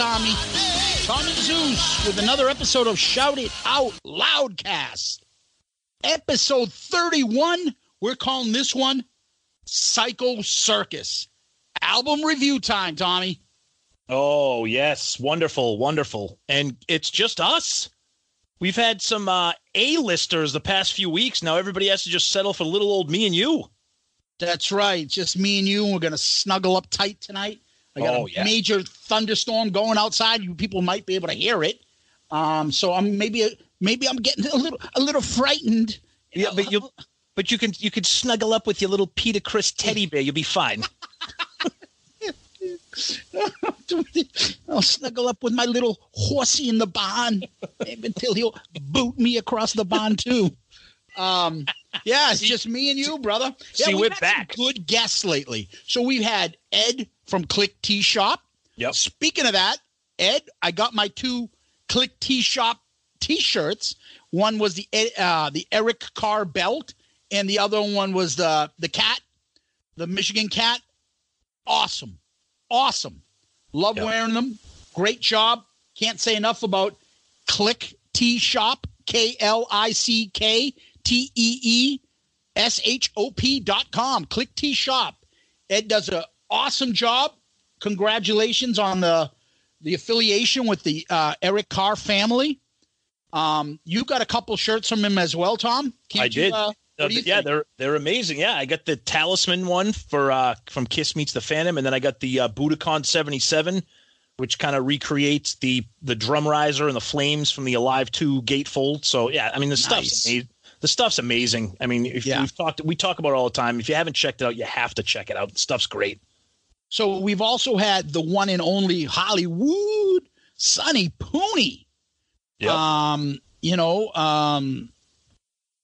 Up there, Kiss Army? Tommy Zeus with another episode of Shout It Out Loudcast. Episode 31. We're calling this one Psycho Circus. Album review time, Tommy. Oh, yes. Wonderful, wonderful. And it's just us. We've had some uh, A-listers the past few weeks. Now everybody has to just settle for little old me and you. That's right. Just me and you. We're going to snuggle up tight tonight. I got Oh, a yeah. major thunderstorm going outside. You people might be able to hear it. Um, so I'm maybe maybe I'm getting a little a little frightened. Yeah, but you but you can you can snuggle up with your little Peter Criss teddy bear. You'll be fine. I'll snuggle up with my little horsey in the barn until he'll boot me across the barn too. Um, yeah, it's just me and you, brother. Yeah, See, we've we're had back. Good guests lately. So we've had Ed from Klick Tee Shop. Yep. Speaking of that, Ed, I got my two Klick Tee Shop T-shirts. One was the uh, the Eric Carr belt, and the other one was the the cat, the Michigan cat. Awesome, awesome. Love Yep. wearing them. Great job. Can't say enough about Klick Tee Shop. K L I C K T E E S H O P dot com. Klick Tee Shop. Ed does an awesome job. Congratulations on the the affiliation with the uh, Eric Carr family. Um, you got a couple shirts from him as well, Tom. Can't I you, did. uh, Uh, what do you yeah, think? they're they're amazing. Yeah, I got the Talisman one for uh from Kiss Meets the Phantom, and then I got the uh, Budokan seventy seven, which kind of recreates the the drum riser and the flames from the Alive Two gatefold. So yeah, I mean the stuff's Nice. amazing. The stuff's amazing. I mean, if Yeah. we've talked, we talk about it all the time. If you haven't checked it out, you have to check it out. The stuff's great. So we've also had the one and only Hollywood Sonny Pooney. Yep. Um, you know, um,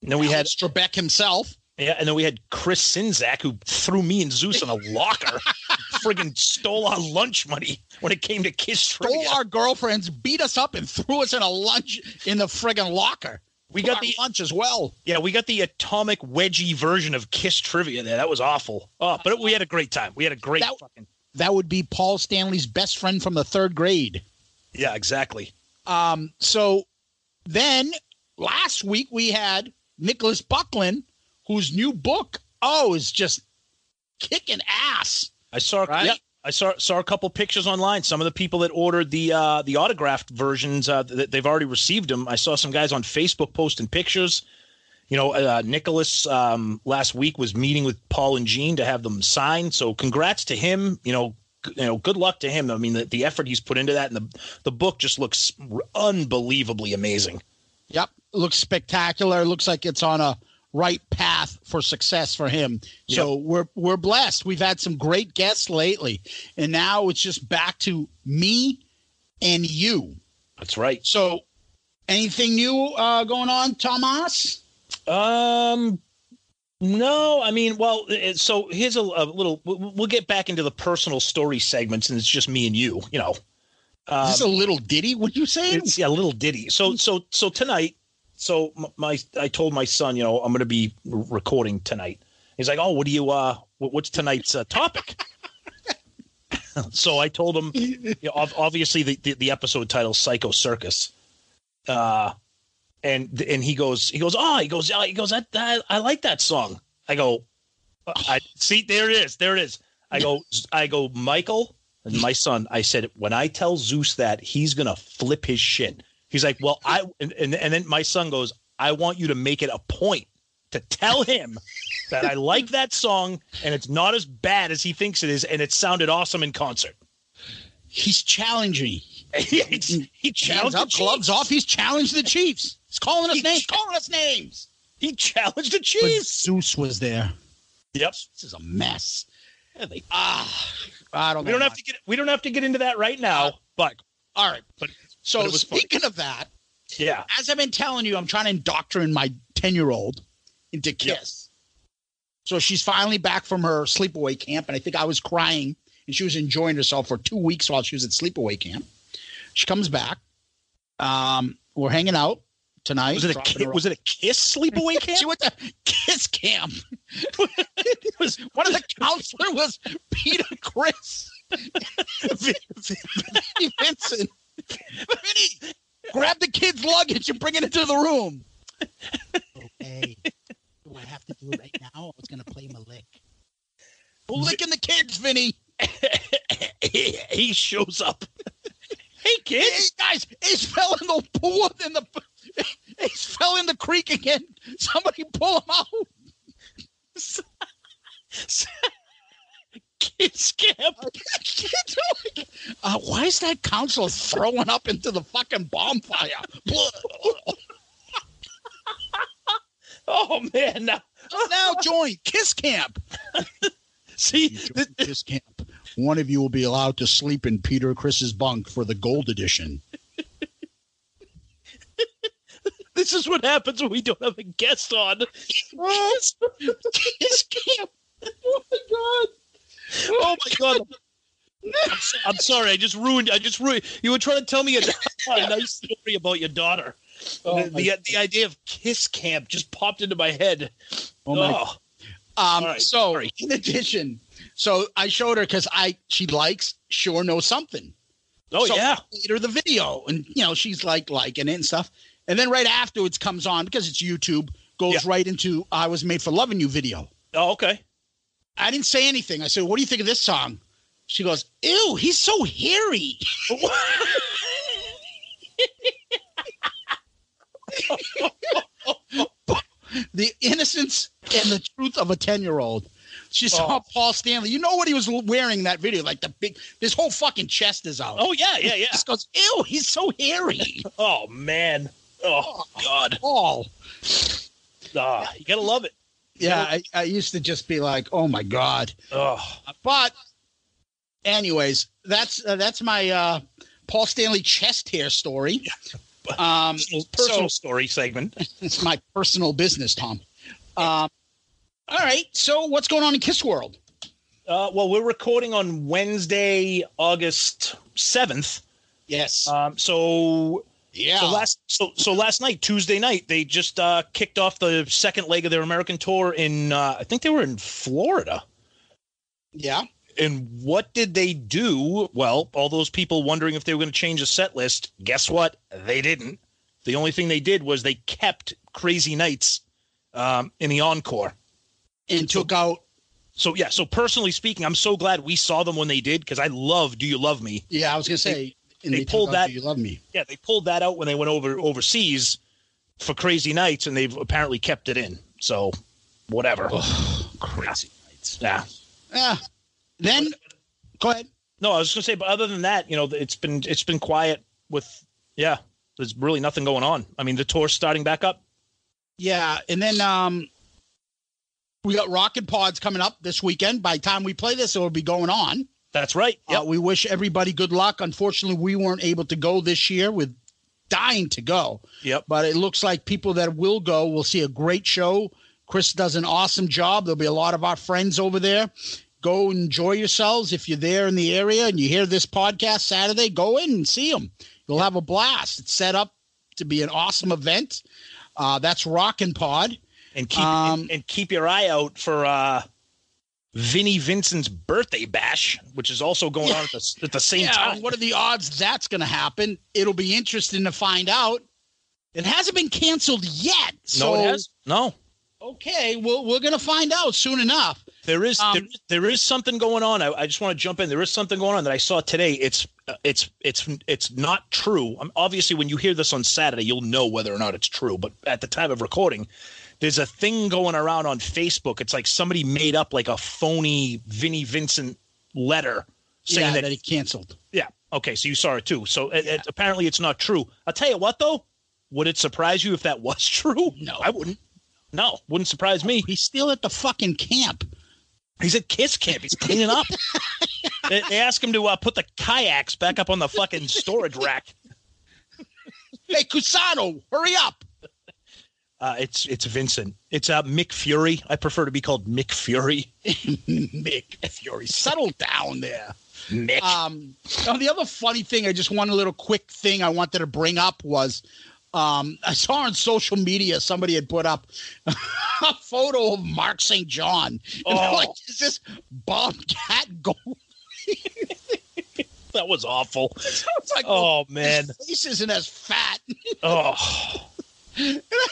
And then we had Alex Trebek himself. yeah, and then we had Chris Sinzak who threw me and Zeus in a locker, friggin' stole our lunch money when it came to Kiss Stole trivia. our girlfriends, beat us up, and threw us in a lunch in the friggin' locker. We got the lunch as well. Yeah, we got the atomic wedgie version of Kiss trivia there. That was awful. Oh, but we had a great time. We had a great That- fucking That would be Paul Stanley's best friend from the third grade. yeah, exactly. Um, so then last week we had Nicholas Buckland, whose new book, oh, is just kicking ass. I saw Right? yeah, I saw saw a couple pictures online. Some of the people that ordered the uh, the autographed versions, uh, that they've already received them. I saw some guys on Facebook posting pictures. You know, uh, Nicholas um, last week was meeting with Paul and Gene to have them signed. So, congrats to him. You know, you know, good luck to him. I mean, the, the effort he's put into that, and the the book just looks unbelievably amazing. Yep. Looks spectacular. Looks like it's on a right path for success for him. So we're we're blessed. We've had some great guests lately. And now it's just back to me and you. That's right. So anything new uh, going on, Tomas? Um, No, I mean, well, it, so here's a, a little. We'll we'll get back into the personal story segments, and it's just me and you. You know, Is this is a little ditty? What you saying? it's yeah, a little ditty. So so so tonight, so my I told my son, you know, I'm going to be recording tonight. He's like, oh, what do you uh, what's tonight's uh, topic? so I told him, you know, obviously the, the the episode title Psycho Circus, uh, and and he goes he goes oh he goes oh, he goes I, I I like that song. I go, I see there it is there it is. I go I go Michael and my son. I said when I tell Zeus that he's gonna flip his shit. He's like, well I and and, and then my son goes, I want you to make it a point to tell him that I like that song and it's not as bad as he thinks it is, and it sounded awesome in concert. He's challenging. he Hands challenged up, the gloves off. He's challenged the Chiefs. He's calling us He names. ch- Calling us names. He challenged the But Chiefs. Zeus was there. Yep. This is a mess. Yeah, they- Ah, I don't. we know don't have to get we don't have to get into that right now, but All right, but so was funny. speaking of that, yeah. as I've been telling you, I'm trying to indoctrinate my ten year old into Kiss. So she's finally back from her sleepaway camp, and I think I was crying, and she was enjoying herself for two weeks while she was at sleepaway camp. She comes back. Um, we're hanging out tonight. Was it a ki- was it a kiss sleepaway camp? She went to Kiss Camp. it was one of the counselor was Peter Criss. Vincent. Vinny, grab the kid's luggage and bring it into the room. Okay. Do I have to do it right now? I was gonna play him a lick. We're licking the kids, Vinny. he, he shows up. hey Hey, kids. guys, Ace fell in the pool in the Ace fell in the creek again. Somebody pull him out. Kids camp. Kids like, uh, why is that counselor throwing up into the fucking bonfire? Oh man. Now, now join Kiss Camp. see You join Kiss Camp. One of you will be allowed to sleep in Peter Criss's bunk for the gold edition. this is what happens when we don't have a guest on. Kiss Camp. Oh my god. Oh my god. I'm, so- I'm sorry. I just ruined. I just ruined. You were trying to tell me a, a nice story about your daughter. Oh the, the the idea of kiss camp just popped into my head. Oh my Oh, Um, right, so sorry. in addition, so I showed her because I she likes sure knows something. oh So yeah. Later the video, and you know she's like liking it and stuff. And then right afterwards comes on because it's YouTube, goes Yeah. right into "I was made for loving you" video. Oh okay. I didn't say anything. I said, "What do you think of this song?" She goes, "Ew, he's so hairy." the innocence and the truth of a 10 year old. She saw Oh. Paul Stanley. You know what he was wearing in that video? Like the big, this whole fucking chest is out. Oh yeah, yeah, yeah. Just goes, ew, he's so hairy. Oh man. Oh god. Paul. Ah, you gotta love it. Yeah, I, I used to just be like, oh my God. Oh, But, anyways, that's uh, that's my uh, Paul Stanley chest hair story. Um, personal, personal so- story segment. it's my personal business, Tom. Um, all right. So, what's going on in Kiss World? Uh, well, we're recording on Wednesday, August seventh. Yes. Um, so yeah. So last so so last night, Tuesday night, they just uh, kicked off the second leg of their American tour in uh, I think they were in Florida. yeah. And what did they do? Well, all those people wondering if they were going to change the set list. Guess what? They didn't. The only thing they did was they kept Crazy Nights um, in the encore. And took out. So yeah. So personally speaking, I'm so glad we saw them when they did because I love "Do You Love Me." Yeah, I was gonna say. And they took pulled that- You love me. Yeah, they pulled that out when they went over overseas for Crazy Nights, and they've apparently kept it in. So whatever. Crazy. Nights. Yeah. Yeah. Then, go ahead. No, I was gonna say, but other than that, you know, it's been it's been quiet with yeah. There's really nothing going on. I mean, the tour's starting back up. Yeah, and then um, we got Rocket Pods coming up this weekend. By the time we play this, it'll be going on. That's right. Yep. Uh, we wish everybody good luck. Unfortunately, we weren't able to go this year. With dying to go, yep. but it looks like people that will go will see a great show. Chris does an awesome job. There'll be a lot of our friends over there. Go enjoy yourselves. If you're there in the area and you hear this podcast Saturday, go in and see them. You'll have a blast. It's set up to be an awesome event. Uh, that's Rockin' Pod. And keep Um, and, and keep your eye out for uh Vinnie Vincent's birthday bash, which is also going on at the, at the same yeah, time. what are the odds that's going to happen? It'll be interesting to find out. It hasn't been canceled yet. So, no, it has no. okay, well, we're going to find out soon enough. There is Um, there, there is something going on. I, I just want to jump in. There is something going on that I saw today. It's uh, it's it's it's not true. Um, obviously, when you hear this on Saturday, you'll know whether or not it's true. But at the time of recording, there's a thing going around on Facebook. It's like somebody made up like a phony Vinnie Vincent letter saying yeah, that, that he canceled. yeah. Okay, so you saw it too. So it, it- apparently, it's not true. I'll tell you what, though. Would it surprise you if that was true? No. I wouldn't. No, wouldn't surprise me. He's still at the fucking camp. He's at Kiss Camp. He's cleaning up. they, they ask him to uh, put the kayaks back up on the fucking storage rack. Hey, Cusano, hurry up. Uh, it's it's Vincent. It's uh, Mick Fury. I prefer to be called Mick Fury. Mick Fury, settle down there. Mick. Um, now the other funny thing, I just one little quick thing I wanted to bring up was um, I saw on social media somebody had put up a photo of Mark St. John. And they're Oh. like, is this Bobcat Gold? that was awful. It's like, Oh well, man. his face isn't as fat. Oh.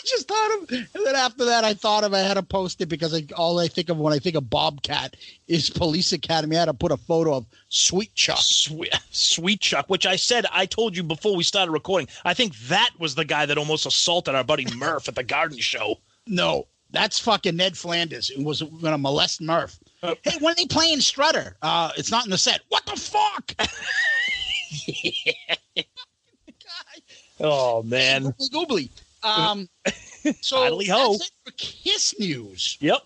Just thought of, and then after that, I thought of I had to post it because I, all I think of when I think of Bobcat is Police Academy. I had to put a photo of Sweet Chuck. Sweet, sweet Chuck, which I said I told you before we started recording. I think that was the guy that almost assaulted our buddy Murph at the garden show. No, that's fucking Ned Flanders who was going to molest Murph. Uh, hey, when are they playing Strutter? Uh, it's not in the set. What the fuck? Oh man. Googly. Um, so that's it for Kiss news. Yep.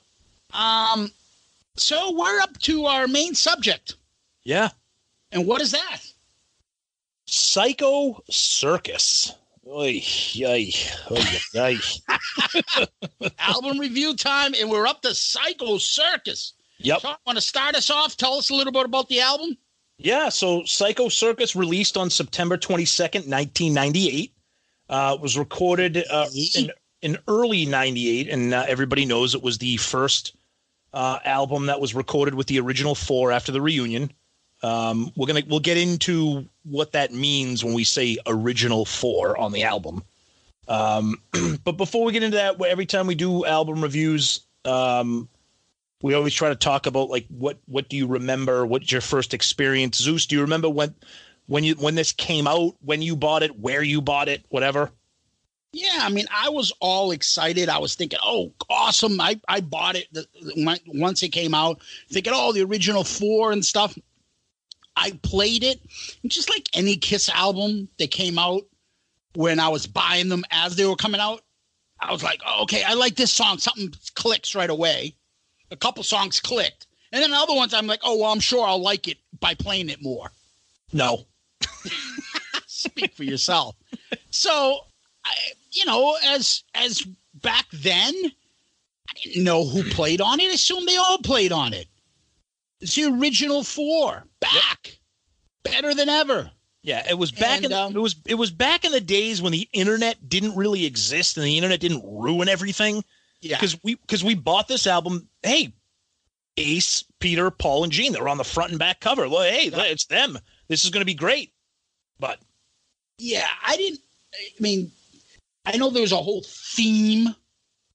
Um, so we're up to our main subject, Yeah. and what is that? Psycho Circus. Oy, oy, oy. Album review time, and we're up to Psycho Circus. Yep. So, want to start us off? Tell us a little bit about the album. Yeah, so Psycho Circus released on September 22nd, 1998. Uh, it was recorded uh, in, in early 98, and uh, everybody knows it was the first uh, album that was recorded with the original four after the reunion. Um, we're gonna we'll get into what that means when we say original four on the album. Um, but before we get into that, every time we do album reviews, um, we always try to talk about like what what do you remember? What's your first experience? Zeus, do you remember when when you when this came out? When you bought it? Where you bought it? Whatever. Yeah, I mean, I was all excited. I was thinking, "Oh, awesome! I I bought it the, once it came out." Thinking, "Oh, the original four and stuff." I played it, and just like any Kiss album that came out when I was buying them as they were coming out. I was like, oh, "Okay, I like this song." Something clicks right away. A couple songs clicked, and then the other ones, I'm like, "Oh, well, I'm sure I'll like it by playing it more." No. speak for yourself. So, I, you know, as as back then, I didn't know who played on it. I assumed they all played on it. It's the original four, back, better than ever. Yeah, it was back And, in um, it was it was back in the days when the internet didn't really exist and the internet didn't ruin everything. Yeah, Because we because we bought this album. Hey, Ace, Peter, Paul, and Gene. They're on the front and back cover. Well, hey, it's them. This is going to be great. But yeah. I didn't. I mean, I know there was a whole theme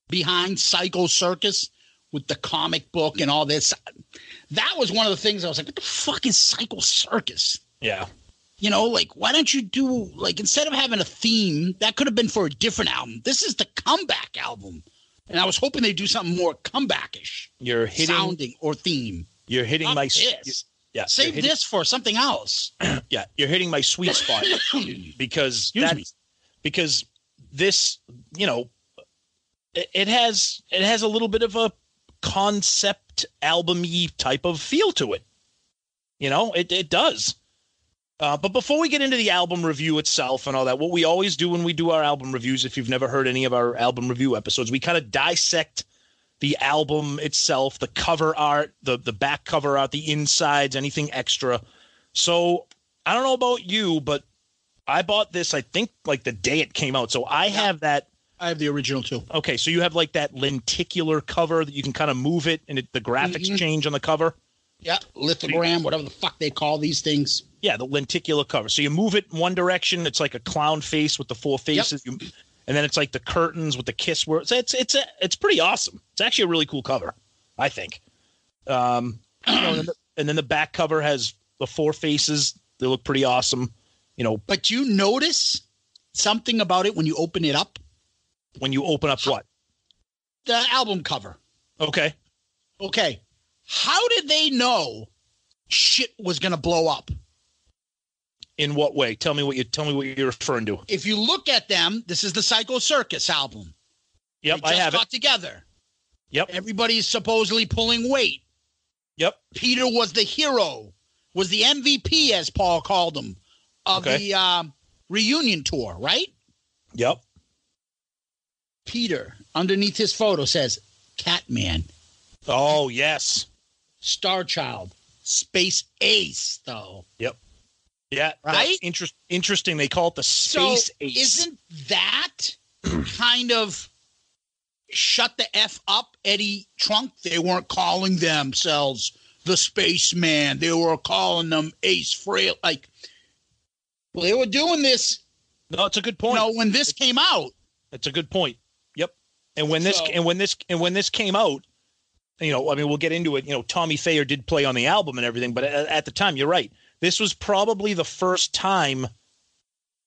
behind Psycho Circus with the comic book and all this. That was one of the things I was like, "What the fuck is Psycho Circus?" yeah, you know, like why don't you do like instead of having a theme, that could have been for a different album. This is the comeback album. And I was hoping they'd do something more comebackish you're hitting sounding or theme. you're hitting Not my this. Yeah. Save hitting- this for something else. Yeah, you're hitting my sweet spot because that, because this, you know, it, it has it has a little bit of a concept albumy type of feel to it. You know, it it does. Uh, but before we get into the album review itself and all that, what we always do when we do our album reviews, if you've never heard any of our album review episodes, we kind of dissect the album itself, the cover art, the the back cover art, the insides, anything extra. So I don't know about you, but I bought this. I think like the day it came out. So I have that. I have the original too. Okay, so you have like that lenticular cover that you can kind of move it, and it, the graphics Mhm. change on the cover. Yeah, lithogram, whatever the fuck they call these things. Yeah, the lenticular cover. So you move it in one direction, it's like a clown face with the four faces. You, and then it's like the curtains with the kiss words. It's it's a, it's pretty awesome. It's actually a really cool cover, I think. Um, you know, and, then the, and then the back cover has the four faces. They look pretty awesome. You know, But you notice something about it when you open it up? when you open up what? The album cover. Okay. Okay. How did they know shit was going to blow up? In what way? Tell me what you tell me what you're referring to. If you look at them, this is the Psycho Circus album. Yep, I have it. together. Yep. Everybody's supposedly pulling weight. Yep. Peter was the hero, was the MVP, as Paul called him, of Okay. the um, reunion tour, right? Yep. Peter, underneath his photo, says Catman, Oh yes. Star Child, Space Ace, though. Yep. Yeah. Right? Interest, interesting. They call it the space so ace. isn't that kind of shut the f up eddie trunk they weren't calling themselves the spaceman they were calling them ace Frehley like well they were doing this no, it's a good you point. know when this came out It's a good point. Yep. And when this So- and when this and when this came out, you know, I mean, we'll get into it. You know, Tommy Thayer did play on the album and everything, but at, at the time, you're right. This was probably the first time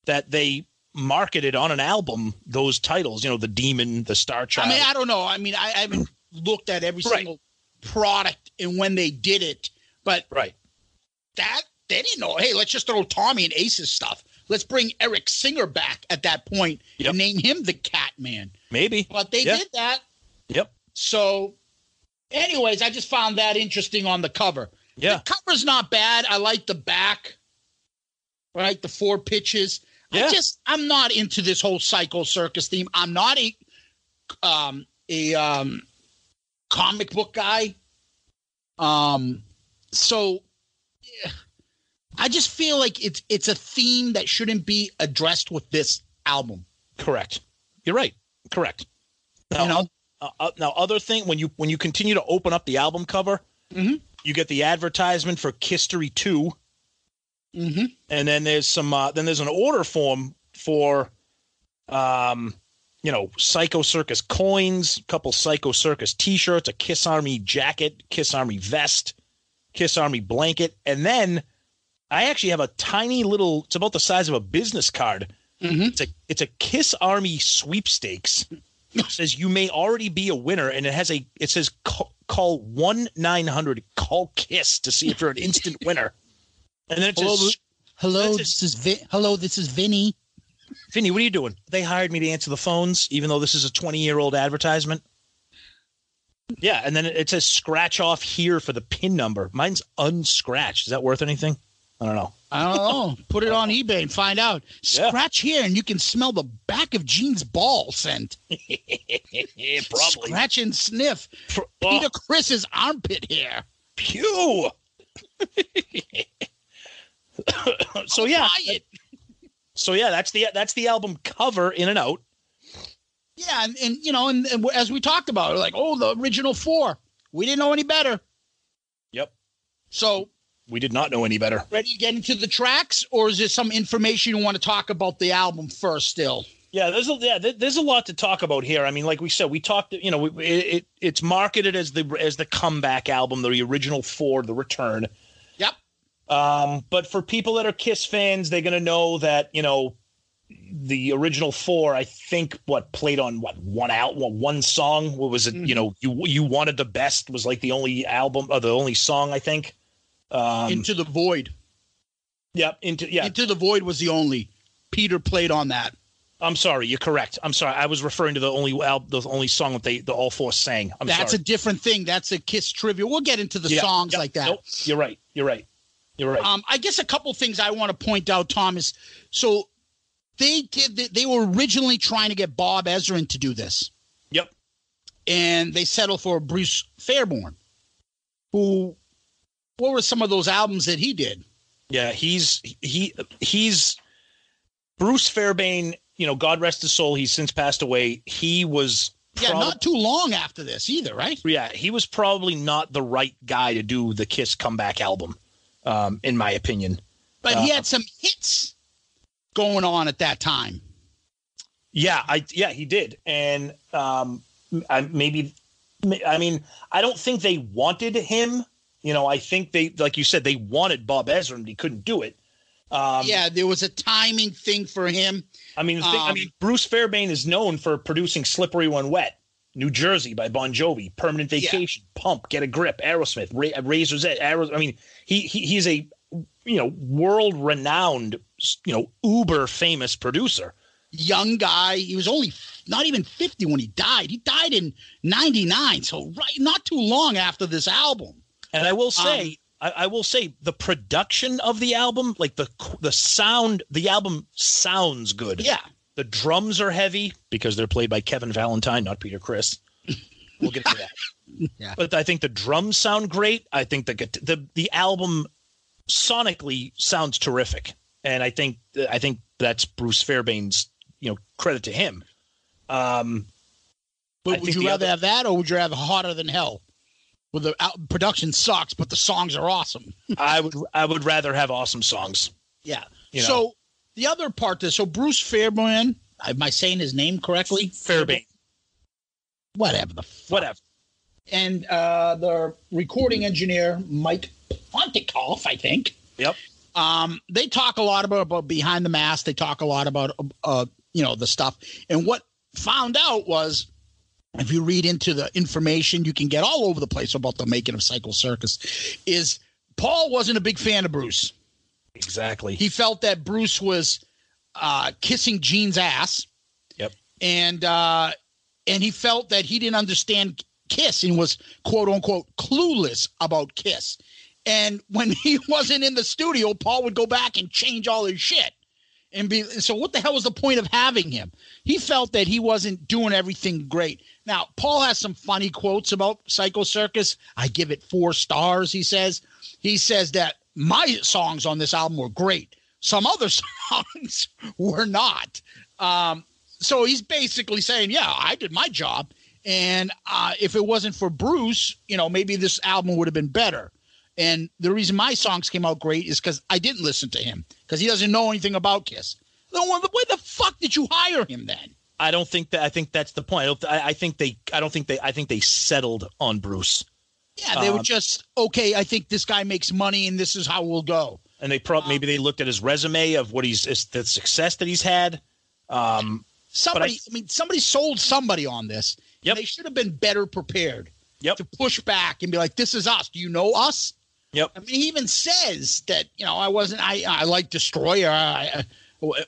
that they marketed on an album those titles. You know, the Demon, the Star Child. i mean i don't know i mean i, I haven't looked at every Right. single product and when they did it but right. that they didn't know. Hey, let's just throw Tommy and Ace's stuff. Let's bring Eric Singer back at that point Yep. and name him the Cat Man. Maybe. But they Yeah. did that. Yep. So, anyways, I just found that interesting on the cover. Yeah. The cover's not bad. I like the back. Right, the four pitches. Yeah. I just I'm not into this whole Psycho Circus theme. I'm not a um a um comic book guy. Um so yeah, I just feel like it's it's a theme that shouldn't be addressed with this album. Correct. You're right. Correct. Now, You know? uh, uh, now other thing when you when you continue to open up the album cover, Mhm. You get the advertisement for Kisstory Two. Mm-hmm. and then there's some uh, then there's an order form for um you know psycho circus coins a couple psycho circus t-shirts a kiss army jacket kiss army vest kiss army blanket and then i actually have a tiny little it's about the size of a business card Mhm. it's a it's a kiss army sweepstakes says you may already be a winner and it has a it says call, call 1-900 call kiss to see if you're an instant winner and then it Hello, says Hello, this is hello, this is Vinny. Vinny, what are you doing? They hired me to answer the phones, even though this is a 20 year old advertisement. Yeah, and then it says scratch off here for the pin number. Mine's unscratched. Is that worth anything? I don't know. I don't know. Put it on eBay and find out. Yeah. Scratch here, and you can smell the back of Gene's ball scent. yeah, probably. Scratch and sniff. Pr- Peter oh, Chris's armpit hair. pew. so yeah, Buy it. so yeah, that's the that's the album cover in and out. Yeah, and, and you know, and, and as we talked about, like, oh, the original four. We didn't know any better. Yep, So, we did not know any better. ready to get into the tracks, or is there some information you want to talk about the album first? Still, Yeah, there's a yeah, there's a lot to talk about here. I mean, like we said, we talked. You know, it, it it's marketed as the as the comeback album, the original four, the return. yep. Um, but for people that are Kiss fans, they're gonna know that you know the original four. I think what played on what one out one, one song. What was it? You know, you you wanted the best was like the only album or the only song. I think. Um, Into the Void. yeah, into yeah. Into the Void was the only. Peter played on that. I'm sorry, you're correct. I'm sorry. I was referring to the only al- the only song that they the all four sang. I'm That's sorry. a different thing. That's a Kiss trivia. We'll get into the Yeah, songs like that. Nope, you're right. You're right. You're right. Um, I guess a couple things I want to point out, Thomas. So they did. They were originally trying to get Bob Ezrin to do this. yep. and they settled for Bruce Fairbairn, who, what were some of those albums that he did? Yeah, he's he he's Bruce Fairbairn. You know, God rest his soul. He's since passed away. He was Yeah, prob- not too long after this either, right? yeah, he was probably not the right guy to do the Kiss comeback album, um, in my opinion. But he Uh, had some hits going on at that time. Yeah, I yeah he did, and um, I, maybe I mean I don't think they wanted him. You know, I think they like you said they wanted Bob Ezrin, but he couldn't do it. Um, yeah, there was a timing thing for him. I mean, thing, I Um, mean, Bruce Fairbairn is known for producing "Slippery When Wet," "New Jersey" by Bon Jovi, "Permanent Yeah. Vacation," "Pump," "Get a Grip," Aerosmith, Ra- "Razor's Edge." Aeros- I mean, he, he he's a you know world renowned you know uber famous producer. Young guy. He was only not even 50 when he died. He died in 99. So, right, not too long after this album. And I will Um, say, I, I will say, the production of the album, like the the sound, the album sounds good. Yeah. The drums are heavy because they're played by Kevin Valentine, not Peter Criss. We'll get into that. Yeah. But I think the drums sound great. I think the the the album sonically sounds terrific, and I think I think that's Bruce Fairbairn's you know credit to him. Um, I But would you rather other- have that or would you rather have Hotter Than Hell? Well, the out- production sucks, but the songs are awesome. I would I would rather have awesome songs. Yeah. You know. So the other part is so Bruce Fairbairn, am I saying his name correctly? Fairbairn, Whatever the fuck. whatever. And uh, the recording engineer, Mike Plotnikoff, I think. Yep. Um, they talk a lot about, about behind the mask. They talk a lot about, uh, you know, the stuff. And what found out was if you read into the information you can get all over the place about the making of Psycho Circus, is Paul wasn't a big fan of Bruce. Exactly. He felt that Bruce was uh, kissing Gene's ass. Yep. And uh, and he felt that he didn't understand Kiss and was quote unquote clueless about Kiss. And when he wasn't in the studio, Paul would go back and change all his shit. And be so what the hell was the point of having him? He felt that he wasn't doing everything great. Now, Paul has some funny quotes about Psycho Circus. I give it four stars, he says. He says that my songs on this album were great. Some other songs were not. Um, so he's basically saying, yeah, I did my job. And uh, if it wasn't for Bruce, you know, maybe this album would have been better. And the reason my songs came out great is because I didn't listen to him because he doesn't know anything about Kiss. No, why the fuck did you hire him then? I don't think that. I think that's the point. I, don't- I think they. I don't think they. I think they settled on Bruce, Yeah, they were Um, just okay. I think this guy makes money, and this is how we'll go. and they probably maybe they looked at his resume of what he's is the success that he's had. Um, Somebody, I- I, mean, somebody sold somebody on this. Yep. they should have been better prepared. Yep. To push back and be like, "This is us. Do you know us?" Yep. I mean, he even says that you know I wasn't. I I like Destroyer. I, I,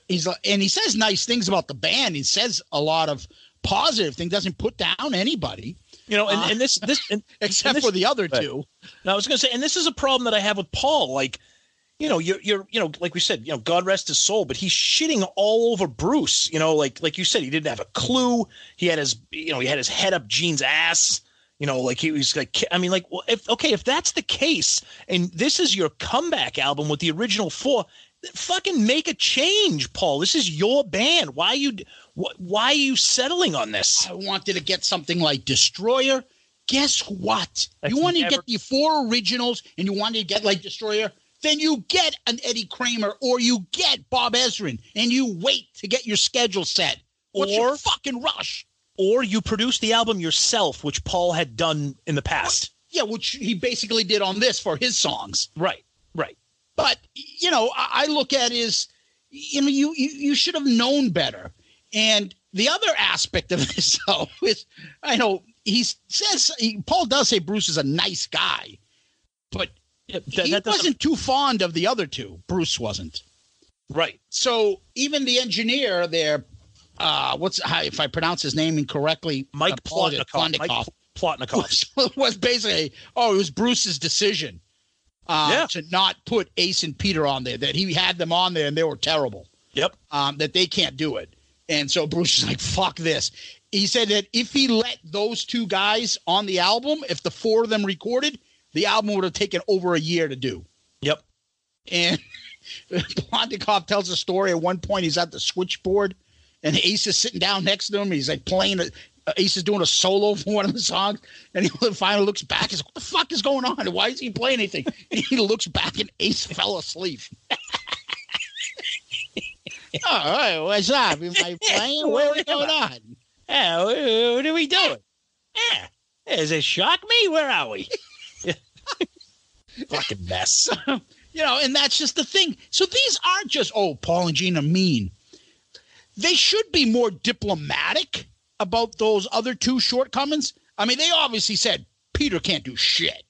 he's like- and he says nice things about the band. He says a lot of positive things. Doesn't put down anybody you know, and, Uh, and this this and, except and this- for the other Right. two. Now I was going to say, and this is a problem that I have with Paul. Like, you know, you're, you're, you know, like we said, you know, God rest his soul, but he's shitting all over Bruce. You know, like, like you said, he didn't have a clue. He had his, you know, he had his head up Gene's ass. You know, like he was like, I mean, like, well, if okay, if that's the case, and this is your comeback album with the original four, fucking make a change, Paul. This is your band. Why are you, wh- why are you settling on this? I wanted to get something like Destroyer. Guess what? That's you wanted to never- get the four originals and you wanted to get like Destroyer. Then you get an Eddie Kramer or you get Bob Ezrin and you wait to get your schedule set. What's your Or- fucking rush? Or you produce the album yourself, which Paul had done in the past. Yeah, which he basically did on this for his songs. Right, right. But you know, I, I look at is you know, you, you you should have known better. And the other aspect of this, though, is I know he says he, Paul does say Bruce is a nice guy, but Yeah, he that- that wasn't too fond of the other two. Bruce wasn't. right. So even the engineer there, uh, what's if I pronounce his name incorrectly, Mike apologize, Plotnikoff. Mike Plotnikoff. was, was basically oh it was Bruce's decision uh, Yeah. to not put Ace and Peter on there that he had them on there and they were terrible Yep. um, that they can't do it and so Bruce is like fuck this he said that if he let those two guys on the album, if the four of them recorded, the album would have taken over a year to do. Yep. And Plotnikoff tells a story. At one point, he's at the switchboard, and Ace is sitting down next to him. He's like playing. A, uh, Ace is doing a solo for one of the songs, and he finally looks back. He's like, "What the fuck is going on? Why is he playing anything?" And he looks back, and Ace fell asleep. oh, what's up? Am I playing? what What's going on? Yeah, what, what are we doing? Yeah, does it shock me? Where are we? Fucking mess. You know, and that's just the thing. So these aren't just, oh, Paul and Gene are mean. They should be more diplomatic about those other two shortcomings. I mean, they obviously said Peter can't do shit.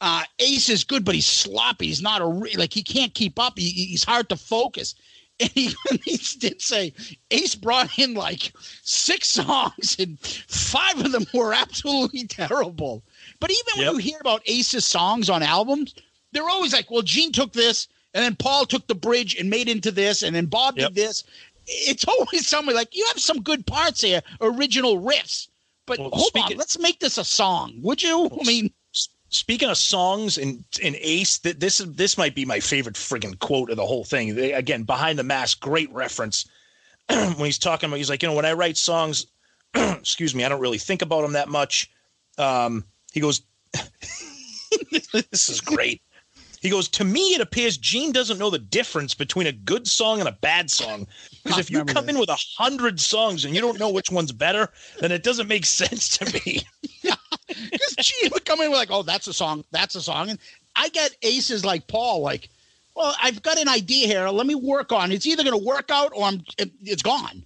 Uh, Ace is good, but he's sloppy. He's not a re- like he can't keep up. He, he's hard to focus. And he, he did say Ace brought in like six songs, and five of them were absolutely terrible. But even Yep. when you hear about Ace's songs on albums, they're always like, well, Gene took this, and then Paul took the bridge and made into this, and then Bob Yep. did this. It's always somebody like, you have some good parts here, original riffs. But Well, hold on, let's make this a song, would you? I mean, Speaking of songs and and Ace, th- this this might be my favorite friggin' quote of the whole thing. They, again, behind the mask, great reference. when he's talking about, he's like, you know, when I write songs, excuse me, I don't really think about them that much. Um, he goes, this is great. He goes, to me, it appears Gene doesn't know the difference between a good song and a bad song. Because if you come that. in with a hundred songs and you don't know which one's better, then it doesn't make sense to me. because Gene would come in with like, oh, that's a song, that's a song. And I get aces like Paul, like, well, I've got an idea here. Let me work on it. It's either going to work out or I'm, it, it's gone.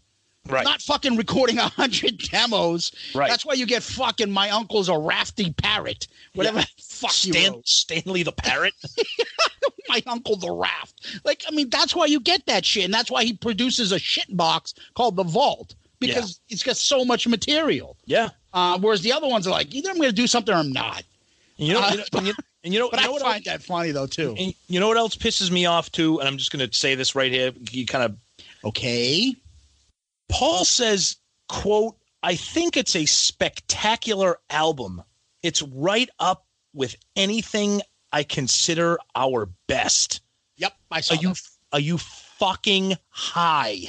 Right. Not fucking recording a hundred demos. Right. That's why you get fucking my uncle's a rafty parrot. Whatever Yeah. fuck you wrote. Stanley the parrot. my uncle the raft. Like, I mean, that's why you get that shit, and that's why he produces a shit box called the Vault because it's got so much material. yeah. Uh, whereas the other ones are like, either I'm going to do something or I'm not. And you know, Uh, you know, and you, and you know, But you know I what find that funny though too. And you know what else pisses me off too? And I'm just going to say this right here. You kind of Okay. Paul says, "quote I think it's a spectacular album. It's right up with anything I consider our best." Yep, I saw Are you that. are you fucking high?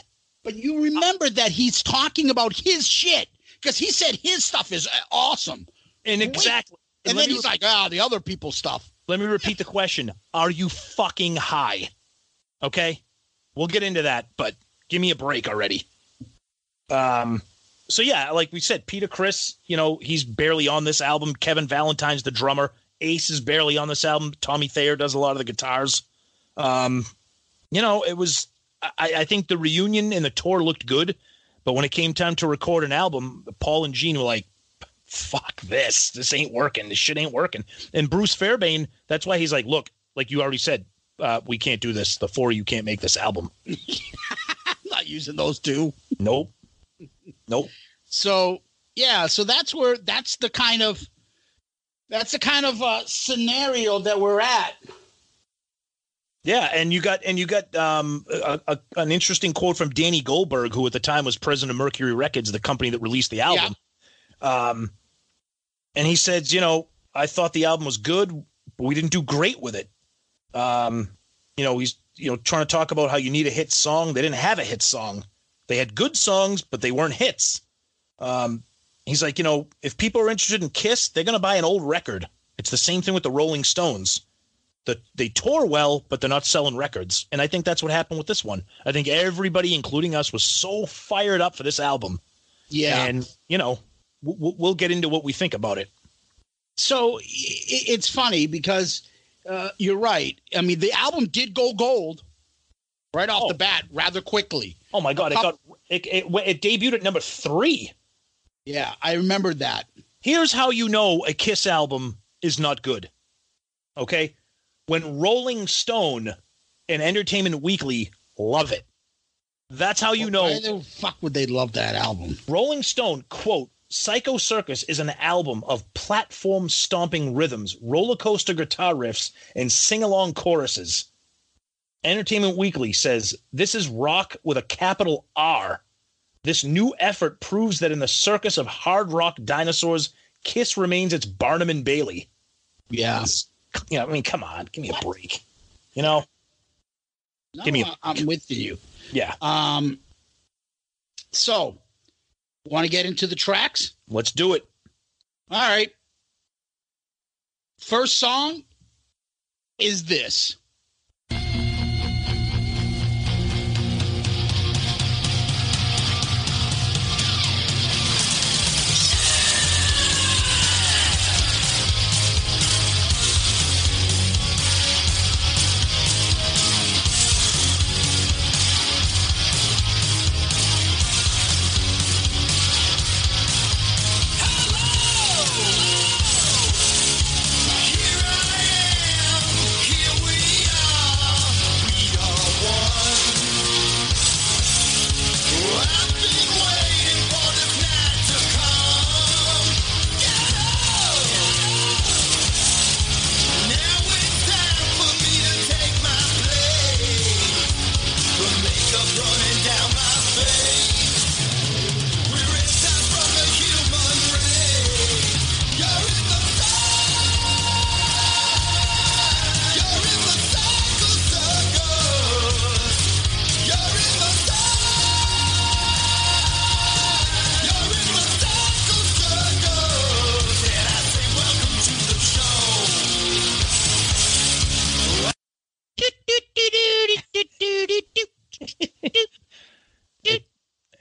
But you remember that he's talking about his shit because he said his stuff is uh, awesome, And Wait. exactly. and then he's re- like, ah, the other people's stuff. let me repeat the question. Are you fucking high? Okay? We'll get into that, but give me a break already. Um so yeah, like we said, Peter Criss, you know, he's barely on this album. Kevin Valentine's the drummer. Ace is barely on this album. Tommy Thayer does a lot of the guitars. Um, you know, it was I, I think the reunion and the tour looked good, but when it came time to record an album, Paul and Gene were like, fuck this. This ain't working. This shit ain't working. And Bruce Fairbairn, that's why he's like, look, like you already said, uh, we can't do this. The four of you can't make this album. Not using those two. Nope. Nope. So yeah, so that's where that's the kind of that's the kind of uh, scenario that we're at. Yeah, and you got and you got um, a, a, an interesting quote from Danny Goldberg, who at the time was president of Mercury Records, the company that released the album. Um, and he says, you know, I thought the album was good, but we didn't do great with it. Um, you know, he's you know trying to talk about how you need a hit song. They didn't have a hit song. They had good songs, but they weren't hits. Um, he's like, you know, if people are interested in Kiss, they're going to buy an old record. It's the same thing with the Rolling Stones. The, they tour well, but they're not selling records. And I think that's what happened with this one. I think everybody, including us, was so fired up for this album. Yeah. And, you know, we'll, we'll get into what we think about it. so it's funny because uh, you're right. I mean, the album did go gold right off Oh. the bat rather quickly. Oh my God! It got it, it, it debuted at number three. Yeah, I remembered that. Here's how you know a Kiss album is not good. Okay, when Rolling Stone and Entertainment Weekly love it. That's how you know Why the fuck would they love that album? Rolling Stone, quote, Psycho Circus is an album of platform stomping rhythms, roller coaster guitar riffs, and sing along choruses. Entertainment Weekly says this is rock with a capital R. This new effort proves that in the circus of hard rock dinosaurs, Kiss remains its Barnum and Bailey. Yeah. Yeah, I mean, come on, give me a break. You know? No, Give me a- I'm with you. Yeah. Um, so, want to get into the tracks? Let's do it. All right. First song is this.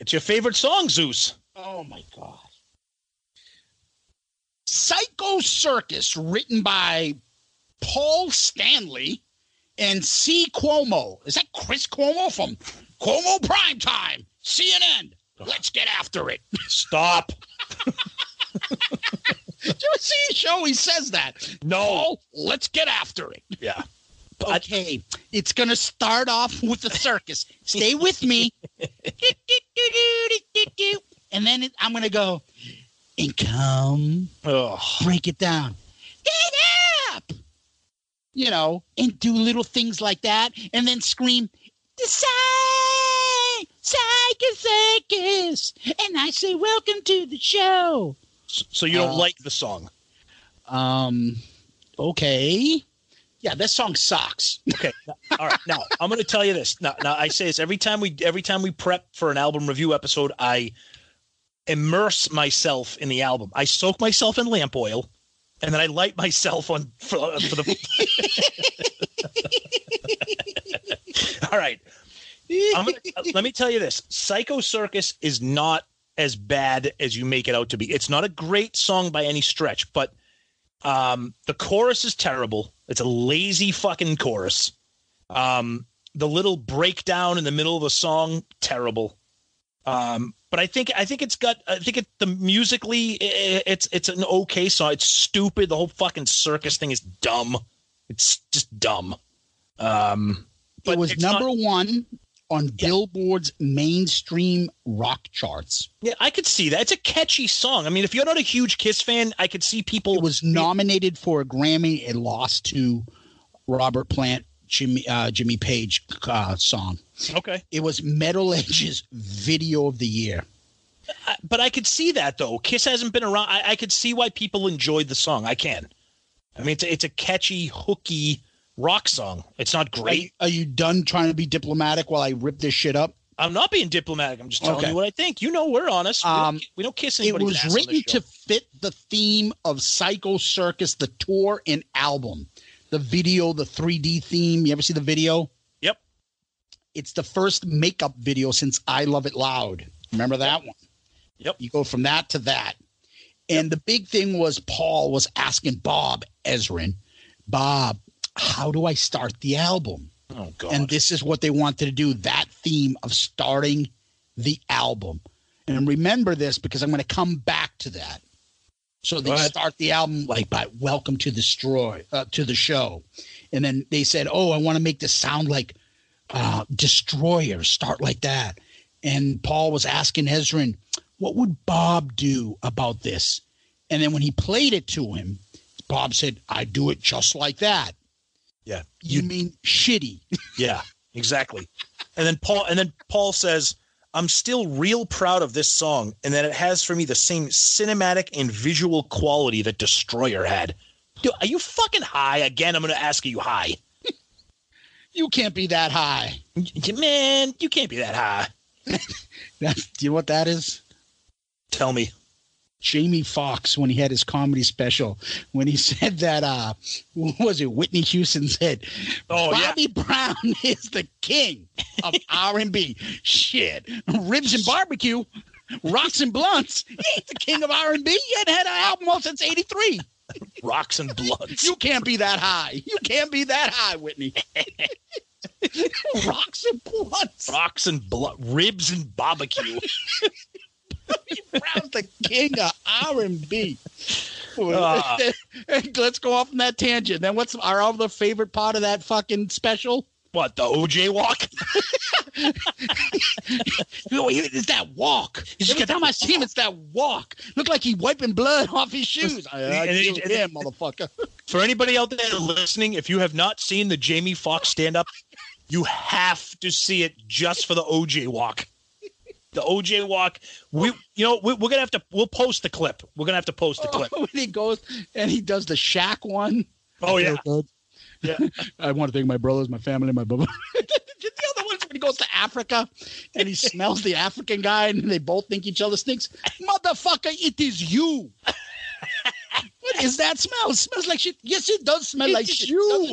It's your favorite song, Zeus. Oh my god. Psycho Circus, written by Paul Stanley and C. Cuomo. Is that Chris Cuomo from Cuomo Primetime? CNN. Let's get after it. Stop. Did you see a show? He says that. No. Paul, let's get after it. Yeah. Okay, it's gonna start off with the circus. Stay with me. and then it, I'm gonna go and come Ugh. break it down. Get up! You know, and do little things like that, and then scream, the psycho circus. And I say, welcome to the show. So you don't Uh, like the song? Um, okay. Yeah, that song sucks. Okay. All right. Now I'm going to tell you this. Now, now I say this every time we every time we prep for an album review episode. I immerse myself in the album. I soak myself in lamp oil, and then I light myself on for, for the. All right. Gonna, let me tell you this: Psycho Circus is not as bad as you make it out to be. It's not a great song by any stretch, but um, the chorus is terrible. It's a lazy fucking chorus. Um, the little breakdown in the middle of a song, terrible. Um, but I think I think it's got I think it the musically i- it's it's an okay song. It's stupid. The whole fucking circus thing is dumb. It's just dumb. Um, it was number not- one on Billboard's mainstream rock charts. Yeah, I could see that. It's a catchy song. I mean, if you're not a huge Kiss fan, I could see people. It was nominated for a Grammy. It lost to Robert Plant, Jimmy uh, Jimmy Page uh, song. okay, It was Metal Edge's video of the year. I- but I could see that though. Kiss hasn't been around. I, I could see why people enjoyed the song. I can. I mean, it's a, it's a catchy, hooky rock song. It's not great. are you done trying to be diplomatic while I rip this shit up? I'm not being diplomatic. I'm just telling Okay. you what I think. You know, we're honest. We, Um, don't, we don't kiss anybody. It was written to fit the theme of Psycho Circus, the tour and album. The video, the 3D theme. You ever see the video? Yep. It's the first makeup video since I Love It Loud. Remember that one? Yep. You go from that to that. And the big thing was Paul was asking Bob Ezrin, Bob, how do I start the album? Oh God. And this is what they wanted to do that theme of starting the album. And remember this because I'm going to come back to that. So they start the album like by "Welcome to the Destroy" uh, to the show, and then they said, "Oh, I want to make this sound like uh, Destroyer." Start like that. And Paul was asking Ezrin, "What would Bob do about this?" And then when he played it to him, Bob said, "I do it just like that." Yeah. You mean shitty? Yeah. Exactly. and then Paul and then Paul says, I'm still real proud of this song and that it has for me the same cinematic and visual quality that Destroyer had. Dude, are you fucking high? Again, I'm going to ask you high. You can't be that high. Man, you can't be that high. Do you know what that is? Tell me. Jamie Foxx when he had his comedy special when he said that uh what was it Whitney Houston said Oh, yeah. Bobby Brown is the king of R&B shit ribs and barbecue rocks and blunts he ain't the king of R&B he hadn't had an album out since 83 Rocks and blunts. you can't be that high you can't be that high Whitney rocks and blunts Rocks and blunt. Ribs and barbecue. Brown's the king of R and B. Ah. Let's go off on that tangent. Then what's our other favorite part of that fucking special? what, the OJ walk? It's that walk. Every time I see him, it's that walk. Look like he wiping blood off his shoes. I, I And him, motherfucker. For anybody out there listening, if you have not seen the Jamie Foxx stand up, you have to see it just for the OJ walk. The OJ walk. We, oh. you know, we, we're gonna have to. We'll post the clip. We're gonna have to post the oh, clip. when he goes and he does the shack one. Oh yeah, Yeah. I want to thank my brothers, my family, my brother. the other one's when he goes to Africa and he smells the African guy and they both think each other stinks. Motherfucker, it is you. what is that smell? It smells like shit. Yes, it does smell like shit. you.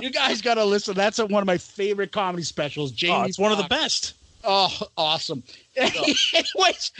You guys got to listen. That's one of my favorite comedy specials. Jamie oh, it's one of the best. Oh, awesome. Anyways,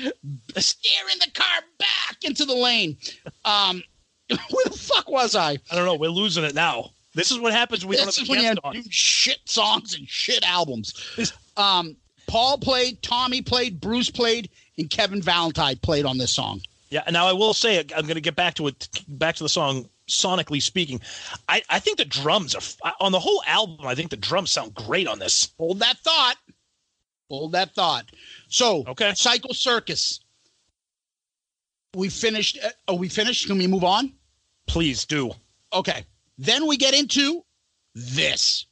steering the car back into the lane. Um, where the fuck was I? I don't know. We're losing it now. This is what happens when we this don't have when you have on. shit songs and shit albums. Um, Paul played, Tommy played, Bruce played, and Kevin Valentine played on this song. Yeah. Now I will say I'm going to get back to it. Back to the song. Sonically speaking, I, I think the drums are on the whole album. I think the drums sound great on this. Hold that thought. Hold that thought. So, Okay. Psycho Circus. We finished. uh, Are we finished? Can we move on? Please do. Okay. Then we get into this.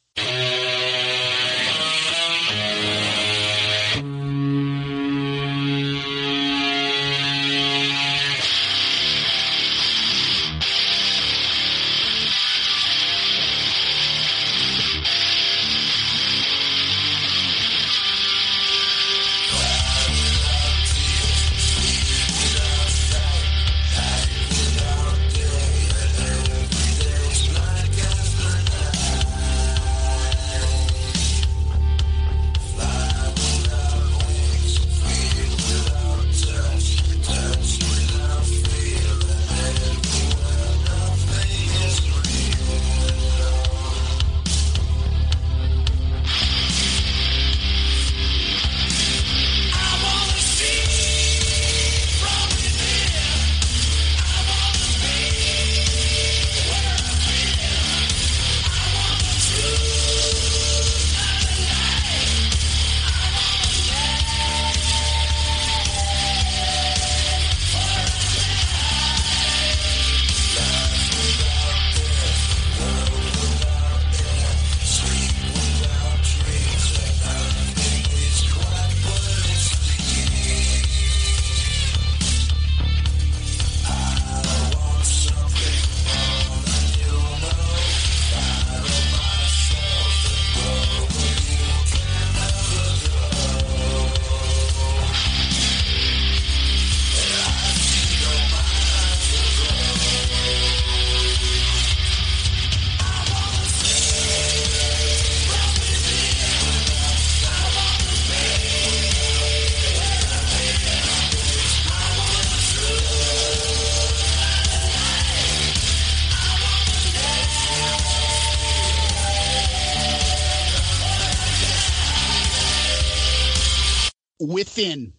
Within,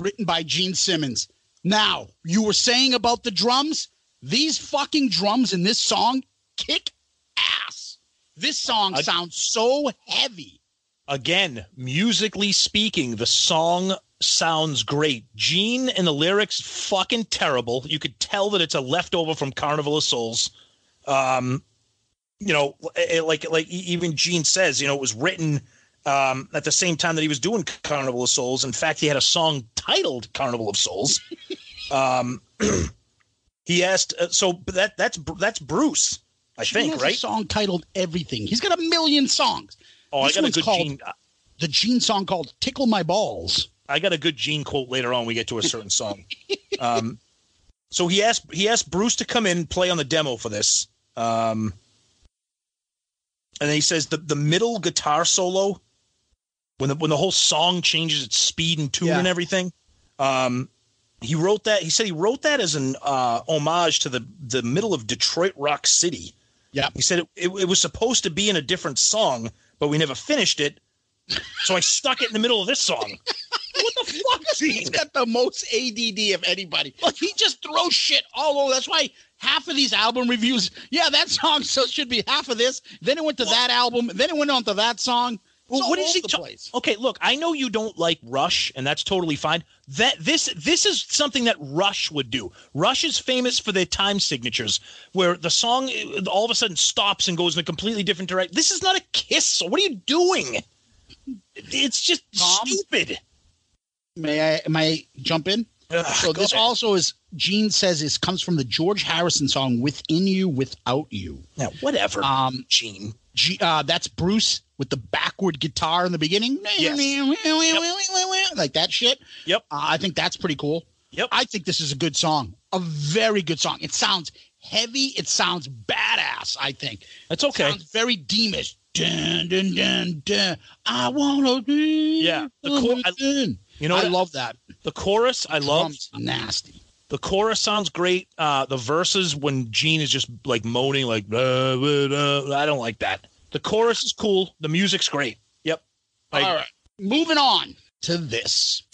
written by Gene Simmons. Now, you were saying about the drums, these fucking drums in this song kick ass. This song sounds so heavy. Again, musically speaking, the song sounds great. Gene and the lyrics fucking terrible. You could tell that it's a leftover from Carnival of Souls. Um, you know, it, like like even Gene says, you know, it was written um, at the same time that he was doing Carnival of Souls. In fact, he had a song titled Carnival of Souls. um, he asked, uh, so that that's that's Bruce, I think, has a right? song titled Everything. He's got a million songs. Oh, This I got a good called- Gene. The Gene song called Tickle My Balls. I got a good Gene quote later on. We get to a certain song. Um, so he asked he asked Bruce to come in and play on the demo for this. Um, and then he says the the middle guitar solo when the when the whole song changes its speed and tune Yeah. and everything. Um, he wrote that. He said he wrote that as an uh, homage to the the middle of Detroit Rock City. Yeah. He said it, it, it was supposed to be in a different song, but we never finished it. So I stuck it in the middle of this song. what the fuck, He's got the most ADD of anybody. Like he just throws shit all over. That's why half of these album reviews, yeah, that song so should be half of this. Then it went to that album. Then it went on to that song. Well, It's what all is over he? the ta- okay, look, I know you don't like Rush, and that's totally fine. That this this is something that Rush would do. Rush is famous for their time signatures, where the song uh, all of a sudden stops and goes in a completely different direction. This is not a kiss. So what are you doing? It's just Tom? stupid. May I may I jump in? Ugh, So this ahead. also is Gene says this comes from the George Harrison song "Within You, Without You." yeah, whatever, Um, Gene. G, uh, that's Bruce with the backward guitar in the beginning, Yes. like that shit. Yep. Uh, I think that's pretty cool. Yep. I think this is a good song, a very good song. It sounds heavy. It sounds badass. I think That's okay. sounds very Deemish. Dun, dun, dun, dun. I wanna be. Yeah, the chor- I- You know I love that. the chorus. I love. Nasty. The chorus sounds great. Uh, the verses when Gene is just like moaning, like "Blah, blah, blah," I don't like that. The chorus is cool. The music's great. Yep. I- All right, moving on to this.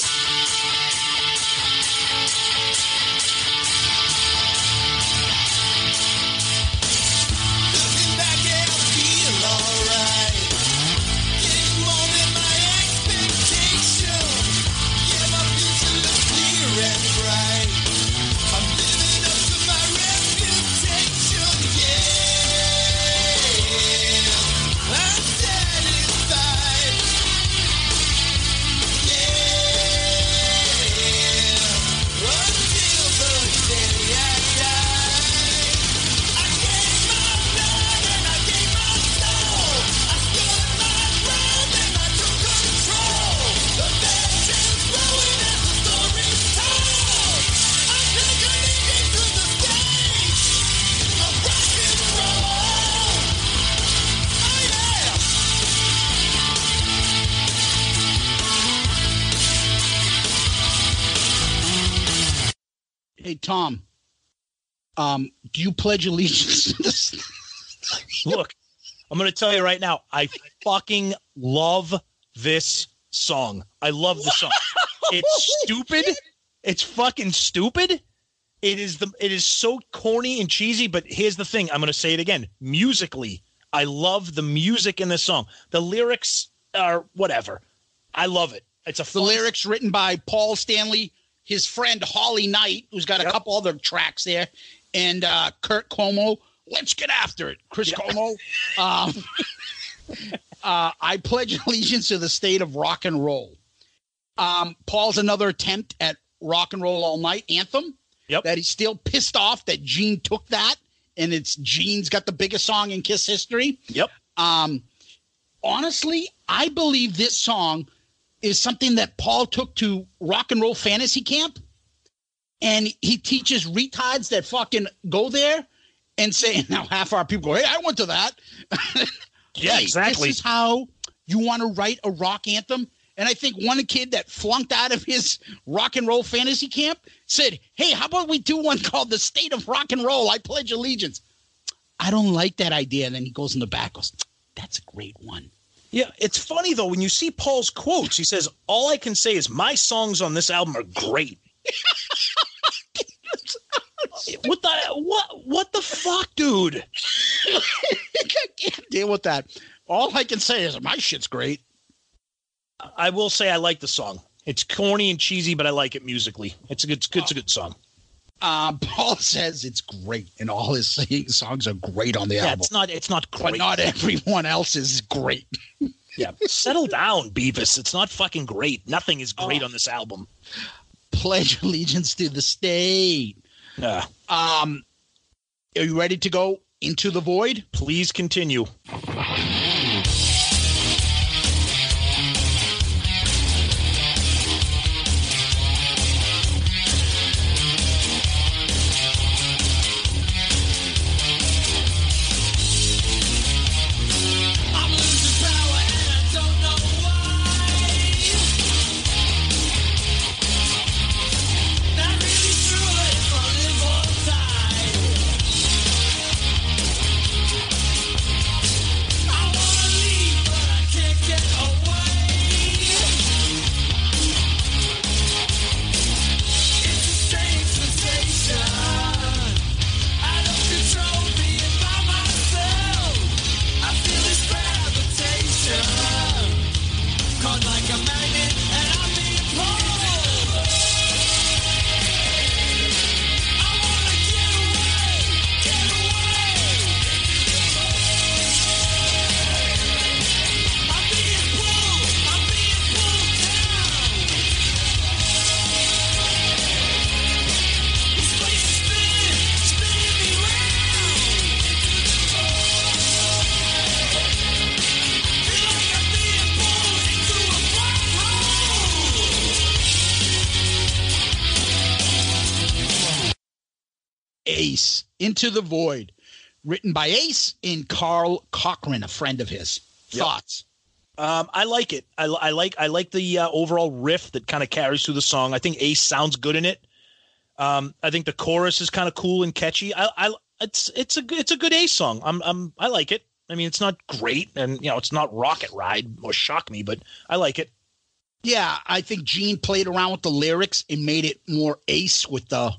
Hey Tom, um, do you pledge allegiance to this? Look, I'm going to tell you right now. I fucking love this song. I love the song. It's stupid. It's fucking stupid. It is the. It is so corny and cheesy. But here's the thing. I'm going to say it again. Musically, I love the music in this song. The lyrics are whatever. I love it. It's a The lyrics written by Paul Stanley, his friend Holly Knight, who's got a Yep. couple other tracks there, and uh, Curt Cuomo. Let's get after it, Chris Cuomo. Um, uh, I pledge allegiance to the state of rock and roll. Um, Paul's another attempt at rock and roll all night anthem. Yep. That he's still pissed off that Gene took that, and it's Gene's got the biggest song in Kiss history. Yep. Um, honestly, I believe this song is something that Paul took to rock and roll fantasy camp, and he teaches retards that fucking go there and say, now half our people go, hey, I went to that. Yeah, Hey, exactly. This is how you want to write a rock anthem. And I think one kid that flunked out of his rock and roll fantasy camp said, Hey, how about we do one called The State of Rock and Roll? I pledge allegiance. I don't like that idea. And then he goes in the back, goes, That's a great one. Yeah, it's funny though when you see Paul's quotes. He says, "All I can say is my songs on this album are great." what the what what the fuck, dude? I can't deal with that. All I can say is my shit's great. I will say I like the song. It's corny and cheesy, but I like it musically. It's a good, it's it's a good song. Um, Paul says it's great, and all his songs are great on the Yeah, album. it's not, it's not but not everyone else is great. yeah, settle down, Beavis. It's not fucking great. Nothing is great on this album. Pledge allegiance to the state. Yeah. Um, are you ready to go into the void? Please continue. Into the Void, written by Ace and Karl Cochran, a friend of his. Yep. Thoughts? Um, I like it. I, I like I like the uh, overall riff that kind of carries through the song. I think Ace sounds good in it. Um, I think the chorus is kind of cool and catchy. I, I it's it's a good- it's a good Ace song. I'm I'm I like it. I mean, it's not great, and you know, it's not Rocket Ride or Shock Me, but I like it. Yeah, I think Gene played around with the lyrics and made it more Ace with the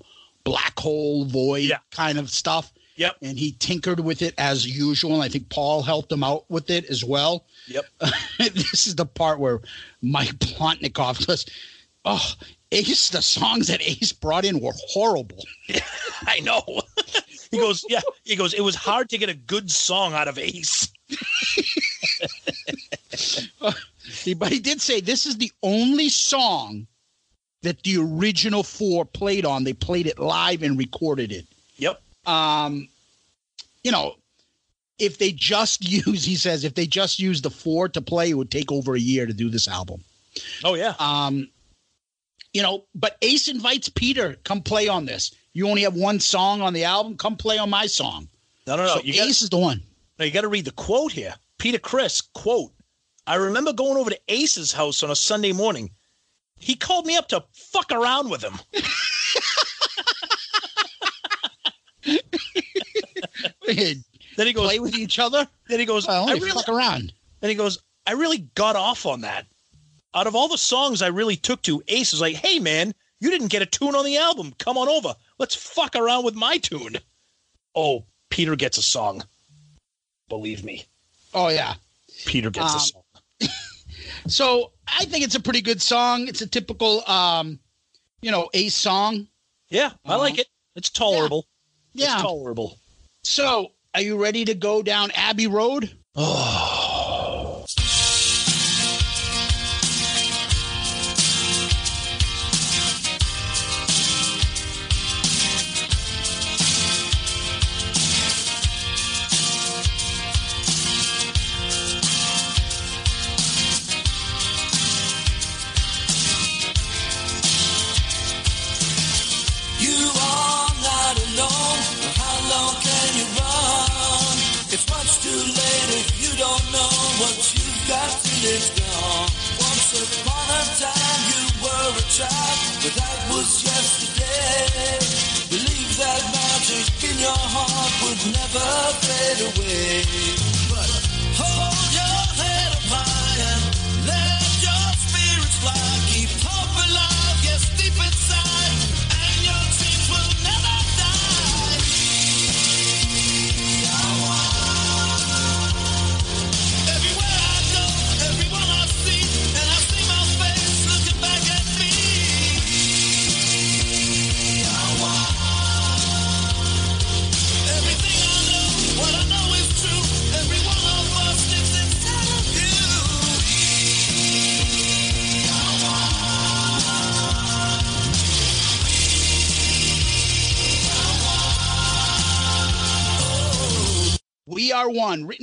black hole void Yeah. kind of stuff. Yep. And he tinkered with it as usual. And I think Paul helped him out with it as well. Yep. this is the part where Mike Plotnikoff goes, Oh, Ace, the songs that Ace brought in were horrible. I know. he goes, yeah. He goes. It was hard to get a good song out of Ace. He- But he did say this is the only song that the original four played on. They played it live and recorded it. Yep. Um, you know, if they just use, he says, if they just use the four to play, it would take over a year to do this album. Oh yeah. Um, you know, but Ace invites Peter, come play on this. You only have one song on the album, come play on my song. No, no, no. so you got Ace is the one. Now you got to read the quote here. Peter Criss quote. I remember going over to Ace's house on a Sunday morning. He called me up to fuck around with him. Then he goes. play with each other. Then he goes. Well, I really, fuck around. then he goes. I really got off on that. Out of all the songs I really took to, Ace is like, "Hey man, you didn't get a tune on the album. Come on over. Let's fuck around with my tune." Oh, Peter gets a song. Believe me, Oh yeah. Peter gets a Um, song. So I think it's a pretty good song. It's a typical, um, you know, Ace song. Yeah, I like it. It's tolerable. Yeah. It's tolerable. So are you ready to go down Abbey Road? Oh.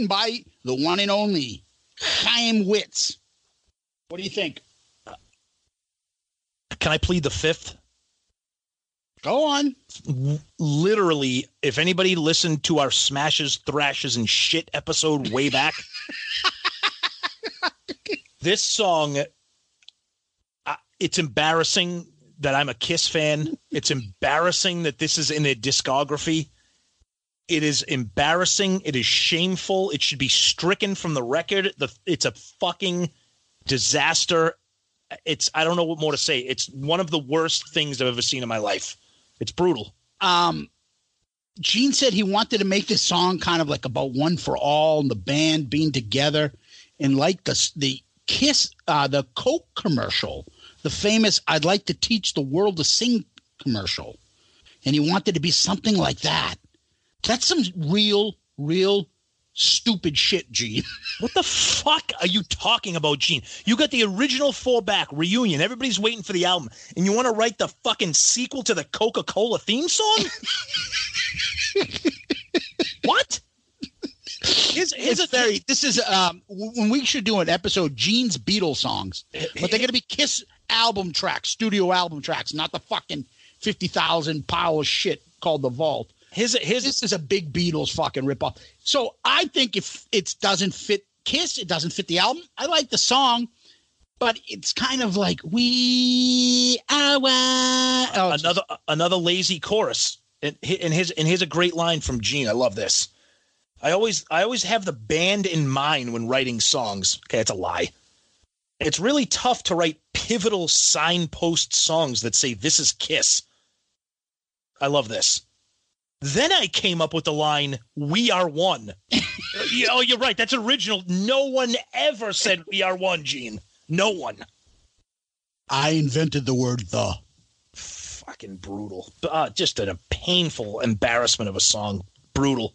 Written by the one and only Chaim Witz. What do you think? Can I plead the fifth? Go on. Literally, if anybody listened to our smashes, thrashes, and shit episode way back, this song, uh, it's embarrassing that I'm a Kiss fan. It's embarrassing that this is in their discography. It is embarrassing. It is shameful. It should be stricken from the record. The it's a fucking disaster. It's I don't know what more to say. It's one of the worst things I've ever seen in my life. It's brutal. Um, Gene said he wanted to make this song kind of like about one for all and the band being together, and like the the Kiss, uh, the Coke commercial, the famous "I'd like to teach the world to sing" commercial, and he wanted to be something like that. That's some real, real stupid shit, Gene. What the fuck are you talking about, Gene? You got the original four back reunion. Everybody's waiting for the album, and you want to write the fucking sequel to the Coca Cola theme song? what? Here's, here's It's a very. This is um when we should do an episode Gene's Beatles songs, but they're gonna be Kiss album tracks, studio album tracks, not the fucking fifty thousand pile of shit called the Vault. Here's his This is a big Beatles fucking ripoff. So I think if it doesn't fit Kiss, it doesn't fit the album. I like the song, but it's kind of like we are. Oh, another another lazy chorus. And, his and here's a great line from Gene. I love this. I always I always have the band in mind when writing songs. Okay, it's a lie. It's really tough to write pivotal signpost songs that say this is Kiss. I love this. Then I came up with the line "We are one." Yeah, oh, you're right. That's original. No one ever said "We are one," Gene. No one. I invented the word the. fucking brutal. Uh, just a painful embarrassment of a song. Brutal.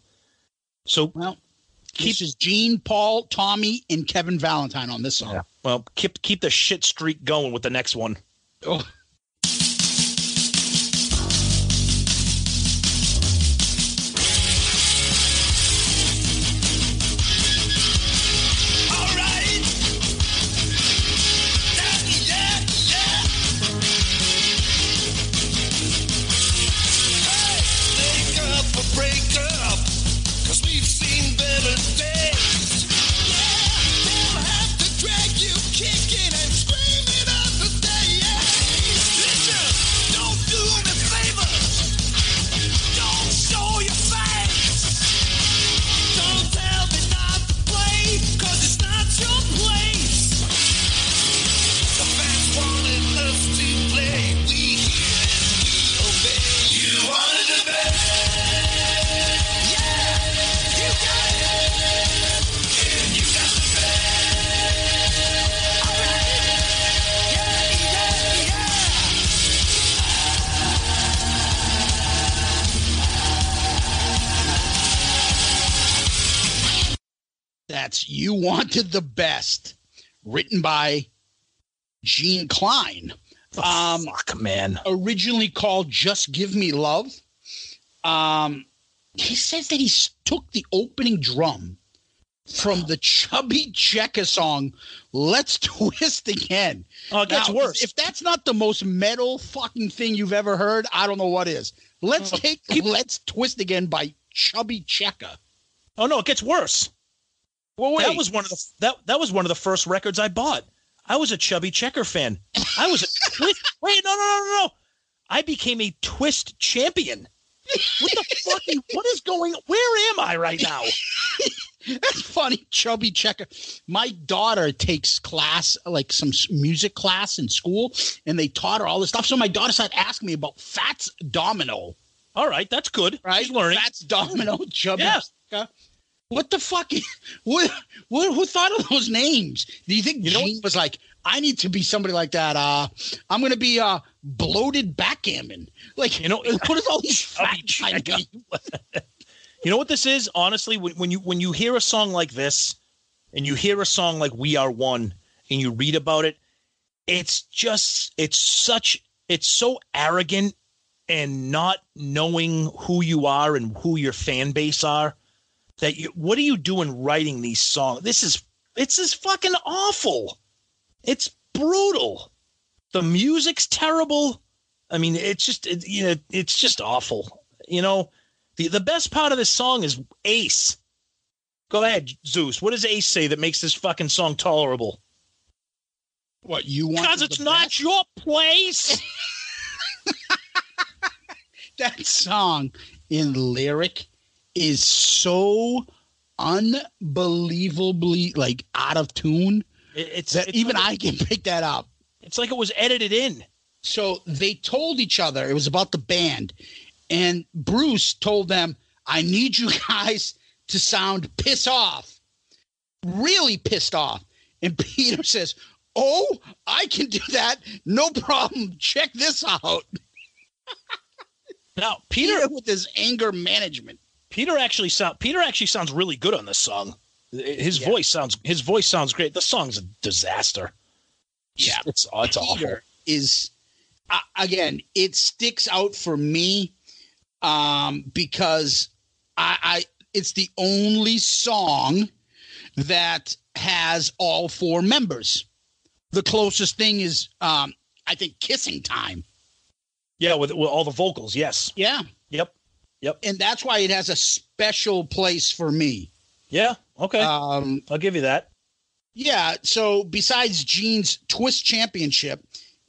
So, Well, keep this is Gene, Paul, Tommy, and Kevin Valentine on this song. well, keep keep the shit streak going with the next one. Oh. Wanted the Best, written by Gene Klein. Um, Fuck, man. originally called Just Give Me Love. Um, he says that he took the opening drum from the Chubby Checker song Let's Twist Again. Oh, it gets Now, worse. If that's not the most metal fucking thing you've ever heard, I don't know what is. Let's Oh, take Let's Twist Again by Chubby Checker. oh no, it gets worse. Well, wait. That was one of the that that was one of the first records I bought. I was a Chubby Checker fan. I was a twist. Wait, no, no, no, no, no. I became a twist champion. What the fucking? What is going? Where am I right now? That's funny, chubby checker. My daughter takes class, like some music class in school, and they taught her all this stuff. So my daughter started asking me about Fats Domino, All right, that's good. right? She's learning. Fats Domino, chubby Yeah. checker. What the fuck? What, what? Who thought of those names? Do you think You know Gene was like, I need to be somebody like that? Uh, I'm going to be uh, bloated backgammon. Like, You know- what is all these fat Chubby guy checker. You know what this is? Honestly, when, when you when you hear a song like this, and you hear a song like "We Are One," and you read about it, it's just it's such it's so arrogant and not knowing who you are and who your fan base are. That you what are you doing writing these songs? This is it's is fucking awful. It's brutal. The music's terrible. I mean, it's just it, you know, it's just awful. You know, the the best part of this song is Ace. Go ahead, Zeus. What does Ace say that makes this fucking song tolerable? What you want? Because it's not best? your place. that song in lyric is so unbelievably like out of tune It- it's that it's even like, I can pick that up. It's like it was edited in. So they told each other it was about the band, and Bruce told them, "I need you guys to sound piss off, really pissed off." And Peter says, "Oh, I can do that, no problem. Check this out." Now, Peter Peter with his anger management. Peter actually sound Peter actually sounds really good on this song. His Yeah. voice sounds his voice sounds great. The song's a disaster. Yeah. it's it's awful. Peter is uh, again it sticks out for me um because I, I it's the only song that has all four members the closest thing is um i think kissing time Yeah, with, with all the vocals. Yes. yeah Yep. Yep. and that's why it has a special place for me Yeah. Okay. um I'll give you that. Yeah. So besides Gene's Twist Championship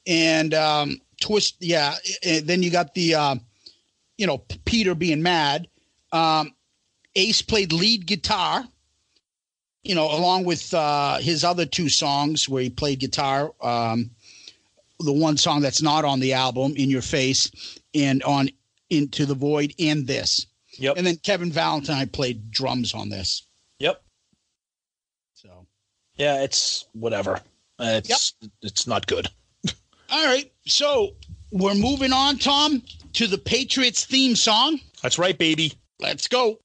and um, Twist, yeah, and then you got the, uh, you know, Peter being mad. Um, Ace played lead guitar, you know, along with uh, his other two songs where he played guitar. Um, the one song that's not on the album, In Your Face, and on Into the Void, and this. Yep. And then Kevin Valentine played drums on this. Yep. So. Yeah. It's whatever. It's it's not good. All right. So we're moving on, Tom, to the Patriots theme song. That's right, baby. Let's go.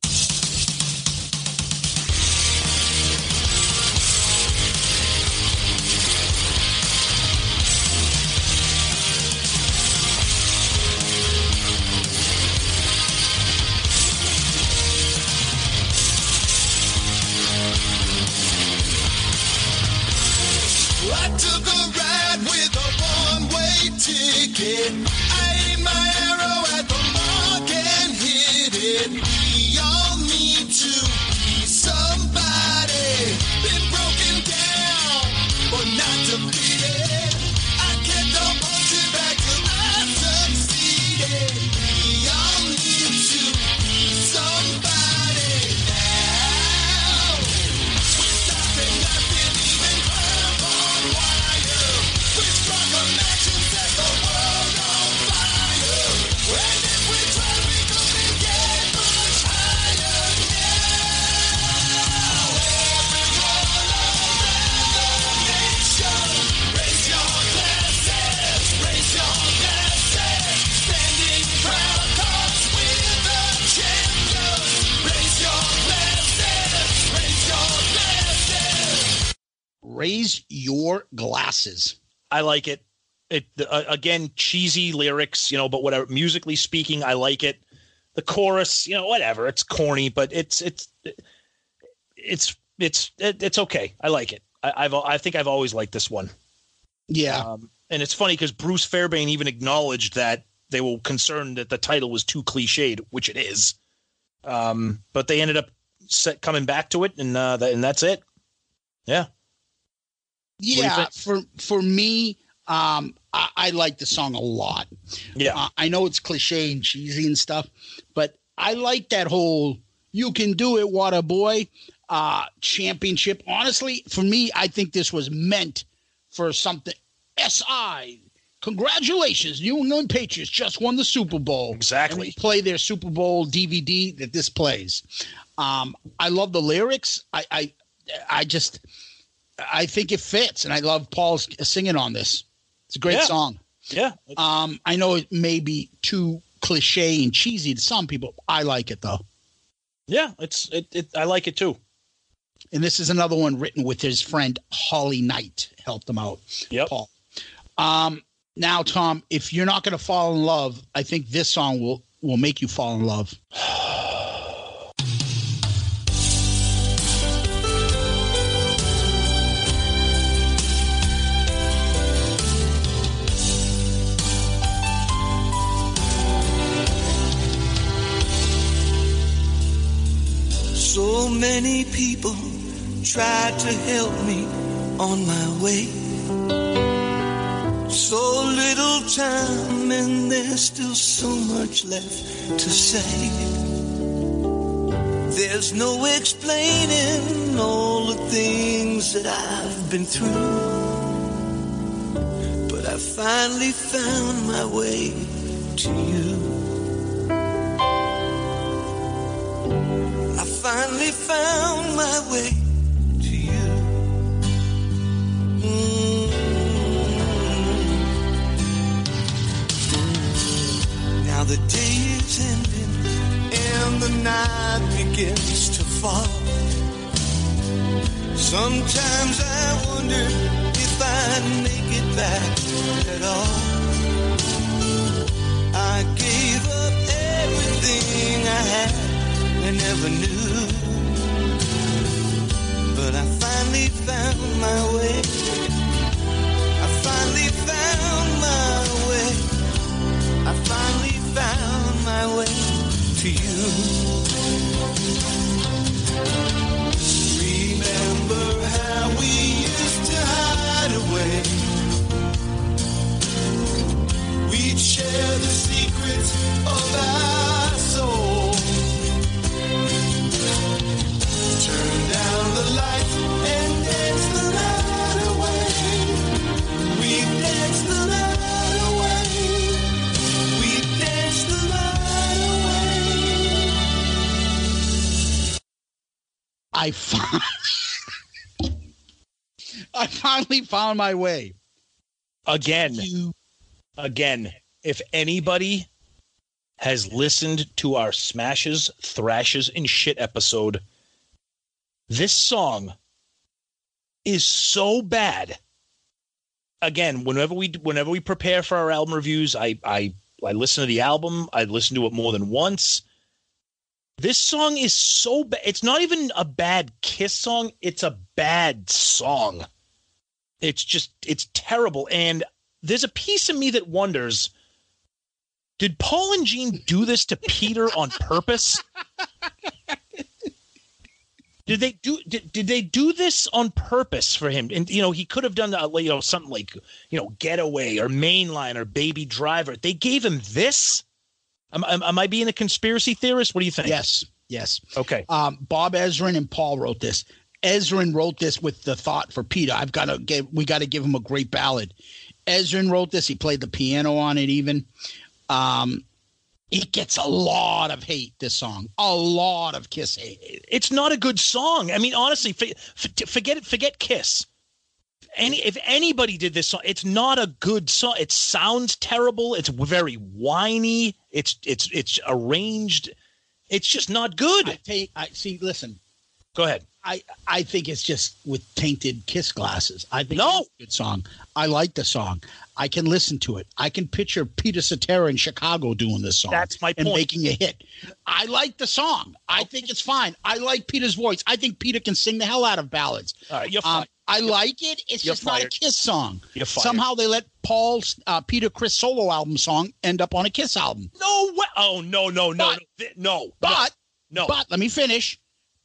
Raise your glasses. I like it. It uh, again cheesy lyrics, you know, but whatever. Musically speaking, I like it. The chorus, you know, whatever. It's corny, but it's it's it's it's it's okay. I like it. I, I've I think I've always liked this one. Yeah. Um, and it's funny because Bruce Fairbairn even acknowledged that they were concerned that the title was too cliched, which it is. Um, but they ended up set, coming back to it, and uh, that, and that's it. Yeah. Yeah. For for me, um, I, I like the song a lot. Yeah. Uh, I know it's cliche and cheesy and stuff, but I like that whole "you can do it, water boy" uh, championship. Honestly, for me, I think this was meant for something. Si, congratulations, New England Patriots just won the Super Bowl. Exactly. Play their Super Bowl DVD that this plays. Um, I love the lyrics. I, I, I just, I think it fits, and I love Paul's singing on this. It's a great Yeah. song. Yeah. Um, I know it may be too cliche and cheesy to some people. I like it though. Yeah. It's it, it. I like it too. And this is another one written with his friend Holly Knight. Helped him out. Yep. Paul. Um, now, Tom, if you're not going to fall in love, I think this song will will make you fall in love. tried to help me on my way. So little time, and there's still so much left to say. There's no explaining all the things that I've been through. But I finally found my way to you. I finally found my way night begins to fall. Sometimes I wonder if I'd make it back at all. I gave up everything I had and never knew. But I finally found my way. I finally found my way. I finally found my way to you. I found. I finally found my way. Again, You again, if anybody has listened to our smashes, thrashes, and shit episode, this song is so bad. Again, whenever we whenever we prepare for our album reviews, I I I listen to the album. I listen to it more than once. This song is so bad. It's not even a bad Kiss song. It's a bad song. It's just it's terrible. And there's a piece of me that wonders did Paul and Gene do this to Peter on purpose? Did they do did, did they do this on purpose for him? And you know, he could have done uh, you know something like, you know, Getaway or Mainline or Baby Driver. They gave him this? Am, am, am I being a conspiracy theorist? What do you think? yes, yes. Okay. Um, Bob Ezrin and Paul wrote this. Ezrin wrote this with the thought for Peter. I've got to give. We got to give him a great ballad. Ezrin wrote this. He played the piano on it. Even. Um, it gets a lot of hate. This song, a lot of Kiss hate. it's not a good song. I mean, honestly, for, for, forget it. Forget Kiss. Any if anybody did this song, it's not a good song. It sounds terrible. It's very whiny. It's it's it's arranged. It's just not good. I take. I see. Listen, Go ahead. I I think it's just with tainted Kiss glasses. I think No. it's a good song. I like the song. I can listen to it. I can picture Peter Cetera in Chicago doing this song. That's my and point. making a hit. I like the song. I think it's fine. I like Peter's voice. I think Peter can sing the hell out of ballads. All right, you're Um, fine. I like it. It's You're just not a. Kiss song. You're fired. Somehow they let Paul's uh, Peter Criss solo album song end up on a Kiss album. no way. Oh no no no But- no no But no. but let me finish.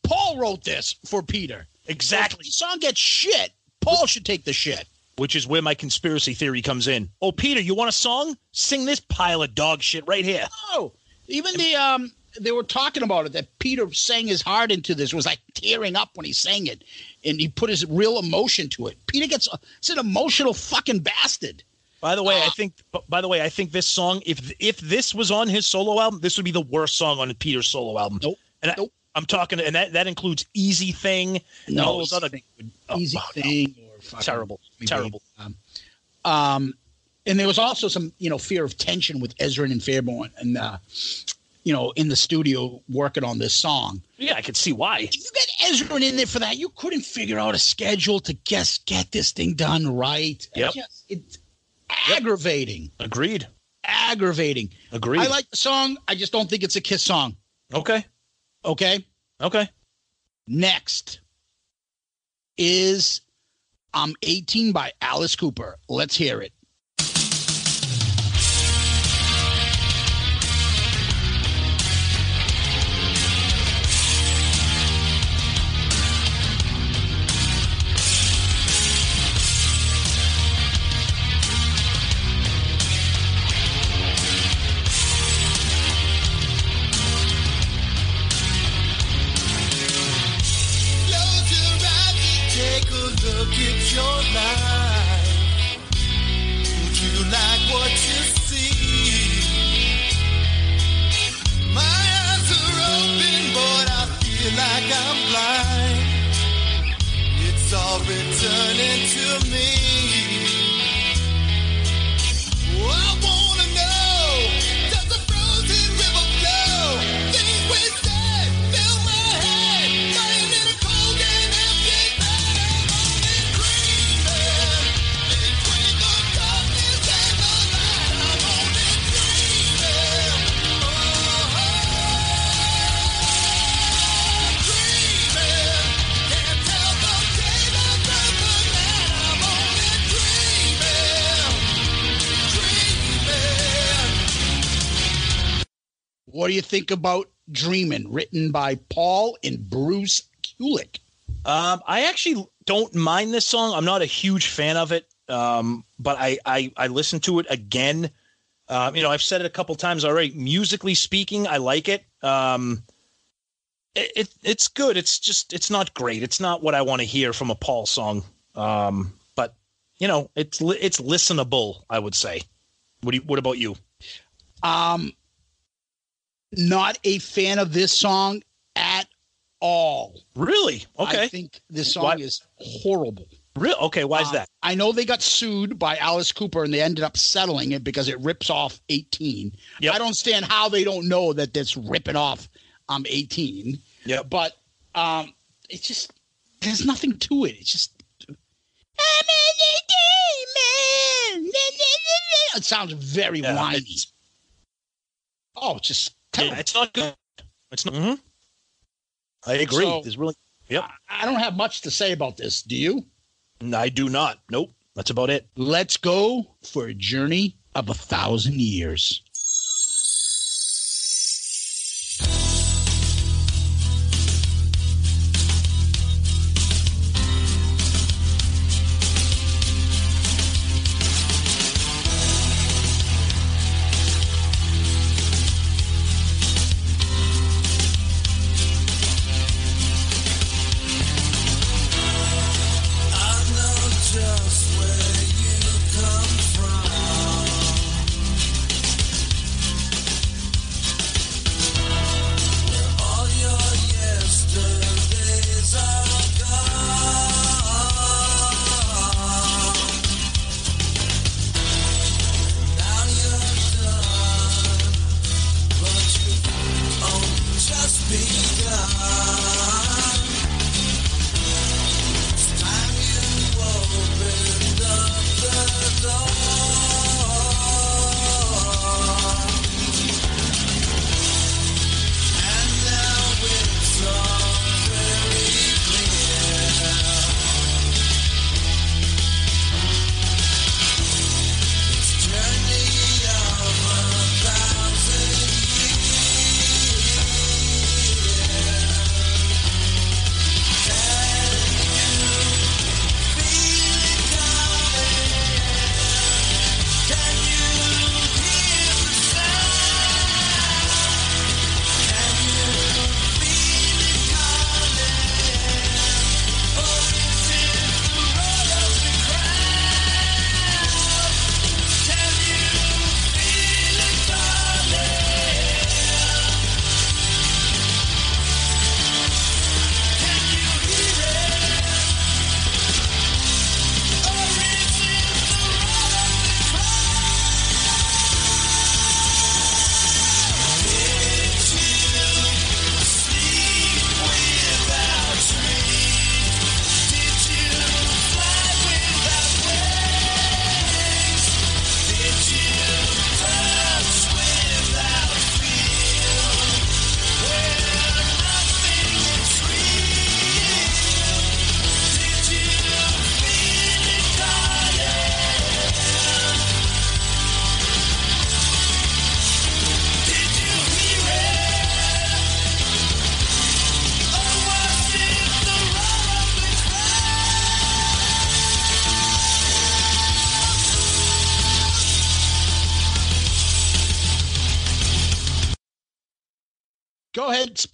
Paul wrote this for Peter. exactly. If the song gets shit. Paul should take the shit. Which is where my conspiracy theory comes in. Oh, Peter, you want a song? Sing this pile of dog shit right here. Oh, even the um, they were talking about it that Peter sang his heart into this was like tearing up when he sang it, and he put his real emotion to it. Peter gets it's an emotional fucking bastard. By the way, I Uh, think. By the way, I think this song, if if this was on his solo album, this would be the worst song on Peter's solo album. Nope. And I, Nope. I'm talking, and that that includes Easy Thing. and all those other Oh, easy no. thing or Terrible, terrible. Um, um, and there was also some you know fear of tension with Ezrin and Fairbairn, and uh, you know in the studio working on this song. Yeah, I could see why. If you got Ezrin in there for that, you couldn't figure out a schedule to guess get this thing done right. Yep. Just- it's aggravating. Agreed. Aggravating. Agreed. I like the song. I just don't think it's a Kiss song. Okay. Okay. Okay. Next is I'm 18 by Alice Cooper. Let's hear it. Think about Dreamin', written by Paul and Bruce Kulick? Um, I actually don't mind this song. I'm not a huge fan of it, um, but I, I I listened to it again. Um, you know, I've said it a couple times already. Musically speaking, I like it. Um, it, it it's good. It's just it's not great. It's not what I want to hear from a Paul song. Um, but you know, it's it's listenable. I would say. What do you, What about you? Um, not a fan of this song at all. Really? Okay. I think this song Why- is horrible. Real? Okay. Why is Uh, that? I know they got sued by Alice Cooper and they ended up settling it because it rips off 18. Yep. I don't understand how they don't know that that's ripping off um 18. Yeah. But um it's just there's nothing to it. It's just it sounds very Yeah, whiny. it's- Oh, just terrible. Yeah, it's not good. It's not. Mm-hmm. I agree. So- There's really. Yep. I don't have much to say about this. Do you? I do not. Nope. That's about it. Let's go for a journey of a thousand years.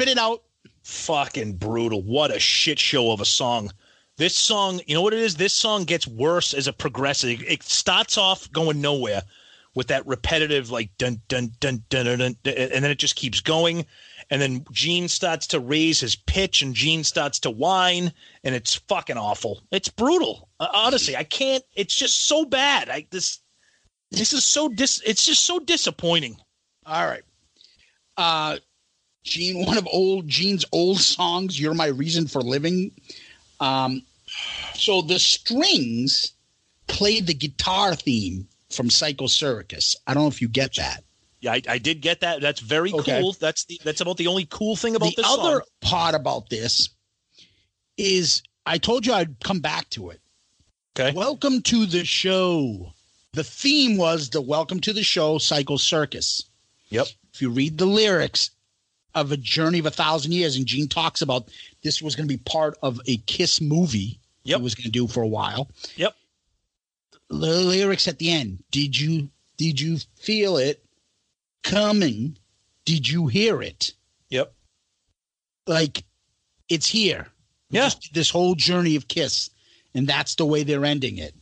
It out. Fucking brutal. What a shit show of a song. This song, you know what it is? This song gets worse as it progresses. It starts off going nowhere with that repetitive like dun dun dun dun dun, dun, dun and then it just keeps going and then Gene starts to raise his pitch, and Gene starts to whine, and it's fucking awful. It's brutal. Uh, honestly, I can't. It's just so bad. I this this is so dis. It's just so disappointing. All right. Uh Gene, one of old Gene's old songs, You're My Reason for Living. Um so the strings played the guitar theme from Psycho Circus. I don't know if you get that. Yeah, I, I did get that. That's very Okay. cool. That's the that's about the only cool thing about the this The other song. part about this is I told you I'd come back to it. Okay. Welcome to the show. The theme was the Welcome to the Show Psycho Circus. Yep. If you read the lyrics of A Journey of a Thousand Years, and Gene talks about this was going to be part of a Kiss movie Yep. he was going to do for a while. Yep. The lyrics at the end. Did you did you feel it coming? Did you hear it? Yep. like it's here. Yeah. Just this whole journey of Kiss, and that's the way they're ending it.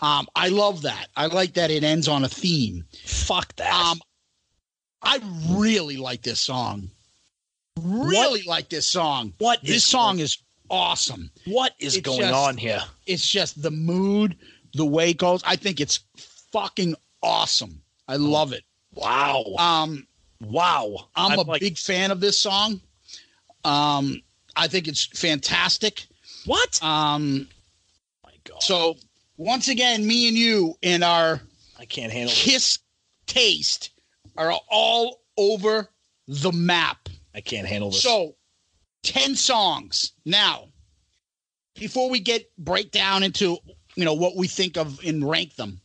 Um, I love that. I like that it ends on a theme. Fuck that. Um, I really like this song. Really like this song. What This is song is awesome. what is it's going just- on here? It's just the mood, the way it goes. I think it's fucking awesome. I love it. Wow. Um, wow. I'm, a like, big fan of this song. Um, I think it's fantastic. what? Um, my God. So once again, me and you in our I can't handle this. kiss taste are all over the map. I can't handle this. So 10 songs. Now, before we get break down into you know what we think of and rank them,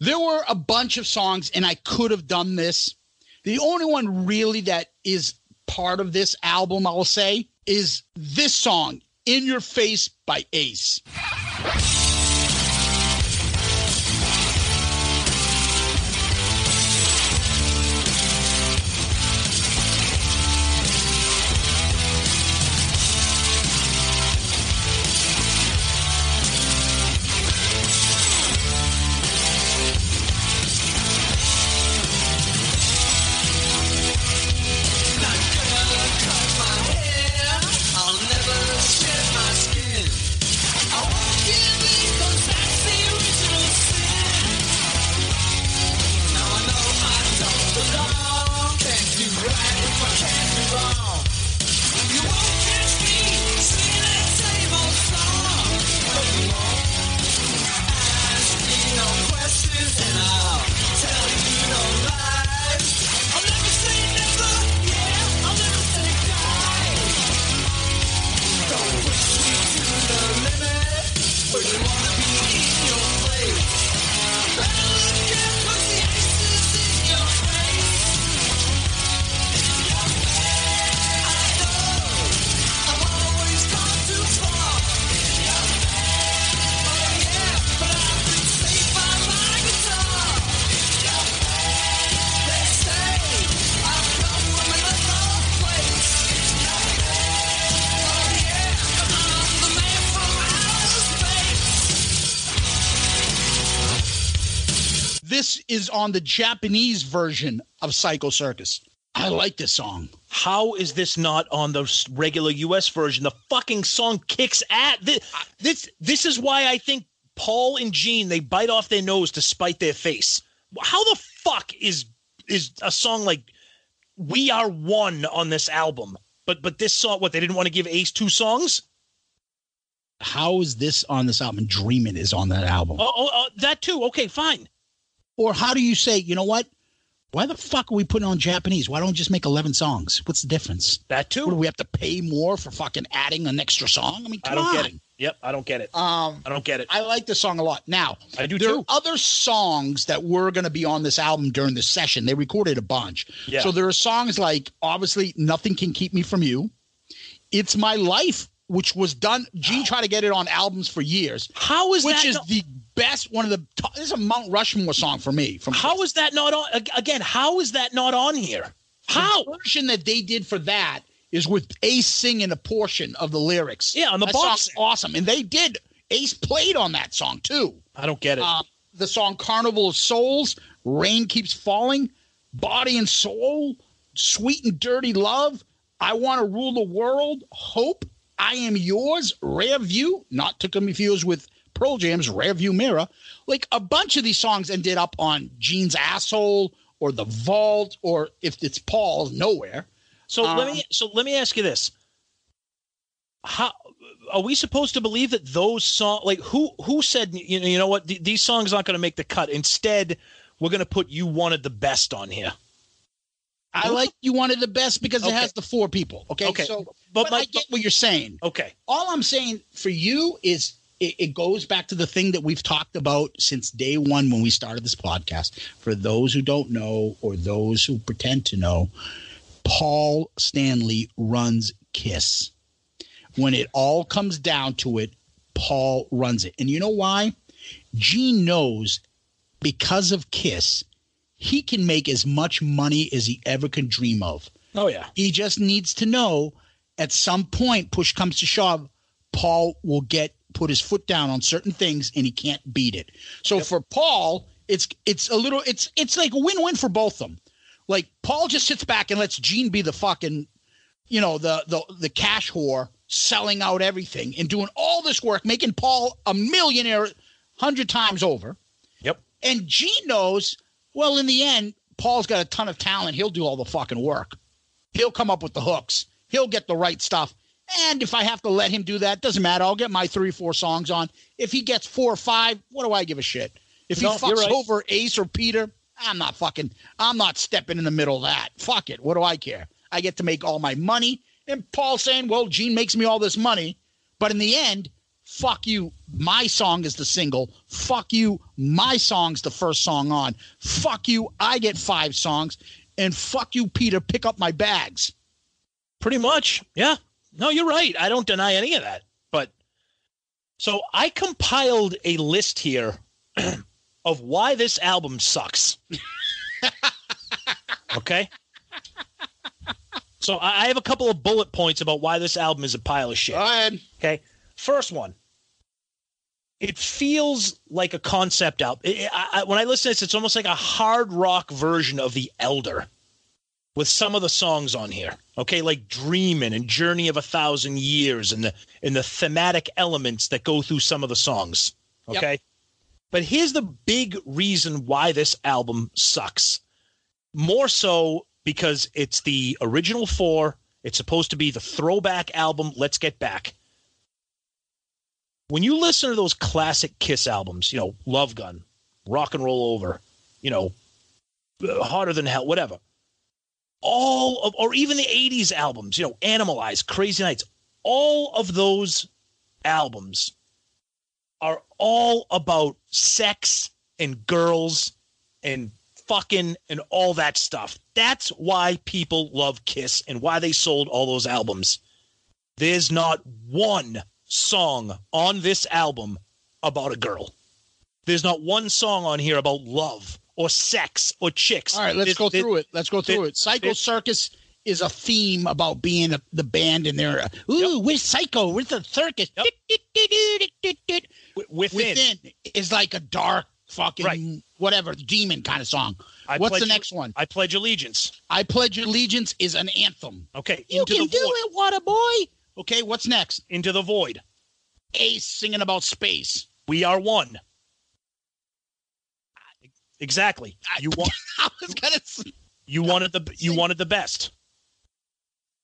there were a bunch of songs, and I could have done this. The only one really that is part of this album, I will say, is this song, In Your Face by Ace. On the Japanese version of Psycho Circus. I like this song. How is this not on the regular U.S. version? The fucking song kicks at this. This, this is why I think Paul and Gene they bite off their nose to spite their face. How the fuck is is a song like "We Are One" on this album? But but this song, what they didn't want to give Ace two songs? How is this on this album? Dreamin' is on that album. Oh, oh, oh that too. Okay, fine. Or how do you say, you know what? Why the fuck are we putting on Japanese? Why don't we just make 11 songs? What's the difference? That What, do too. we have to pay more for fucking adding an extra song? I mean, I don't on. get it. Yep, I don't get it. Um, I don't get it. I like the song a lot. Now, I do there too. are other songs that were going to be on this album during the session. They recorded a bunch. Yeah. So there are songs like, obviously, Nothing Can Keep Me From You. It's My Life, which was done. Gene tried to get it on albums for years, How is that? which that? is not- the best, one of the, top, this is a Mount Rushmore song for me. From how is that not on? Again, how is that not on here? How? The version that they did for that is with Ace singing a portion of the lyrics. Yeah, on the that box awesome. And they did. Ace played on that song too. I don't get it. Uh, the song Carnival of Souls, Rain Keeps Falling, Body and Soul, Sweet and Dirty Love, I Want to Rule the World, Hope, I Am Yours, Rare View, not to confuse with Pearl Jam's Rare View Mirror. Like a bunch of these songs ended up on Gene's Asshole or The Vault, or if it's Paul's, Nowhere. So let Um, me so let me ask you this: How are we supposed to believe that those songs? Like who who said you know you know what Th- these songs aren't going to make the cut? Instead, we're going to put "You Wanted the Best" on here. I like You Wanted the Best because it has the four people. Okay. Okay. So, But but, my- I get what you're saying. Okay, all I'm saying for you is it, it goes back to the thing that we've talked about since day one when we started this podcast. For those who don't know or those who pretend to know, Paul Stanley runs Kiss. When it all comes down to it, Paul runs it. And you know why? Gene knows because of Kiss, he can make as much money as he ever can dream of. oh yeah, He just needs to know at some point, push comes to shove, Paul will get put his foot down on certain things and he can't beat it. So for Paul, it's it's a little it's it's like a win-win for both of them. Like Paul just sits back and lets Gene be the fucking, you know, the the the cash whore selling out everything and doing all this work, making Paul a millionaire hundred times over. Yep. And Gene knows, well, in the end, Paul's got a ton of talent. He'll do all the fucking work. He'll come up with the hooks. He'll get the right stuff. And if I have to let him do that, doesn't matter. I'll get my three, four songs on. If he gets four or five, what do I give a shit? If he No, fucks right. over Ace or Peter, I'm not fucking, I'm not stepping in the middle of that. Fuck it. What do I care? I get to make all my money. And Paul saying, well, Gene makes me all this money. But in the end, fuck you. My song is the single. Fuck you. My song's the first song on. Fuck you. I get five songs. And fuck you, Peter. Pick up my bags. pretty much. Yeah, no, you're right. I don't deny any of that. But so I compiled a list here of why this album sucks. okay. So I have a couple of bullet points about why this album is a pile of shit. Go ahead. Okay. First one. It feels like a concept album. I, I, when I listen to this, it's almost like a hard rock version of The Elder with some of the songs on here. Okay, like dreaming and Journey of a Thousand Years and the and the thematic elements that go through some of the songs. Yep. Okay. But here's the big reason why this album sucks. More so because it's the original four. It's supposed to be the throwback album. Let's get back. When you listen to those classic Kiss albums, you know, Love Gun, Rock and Roll Over, you know, Harder Than Hell, whatever. All of, or even the 80s albums, you know, Animalize, Crazy Nights, all of those albums are all about sex and girls and fucking and all that stuff. That's why people love Kiss and why they sold all those albums. There's not one song on this album about a girl. There's not one song on here about love or sex or chicks. All right, let's There's- go through it. Let's go through there- it. Psycho Circus is a theme about being a, the band in there. Ooh, we're Psycho. We're the circus. Yep. within. Within is like a dark fucking Right. whatever demon kind of song. I What's the next one? I pledge allegiance. I Pledge Allegiance is an anthem. Okay, You into can the do void. it, water boy. Okay, what's next? Into the void. Ace singing about space. We are one. Exactly. You want I was gonna s- you wanted the you wanted the best.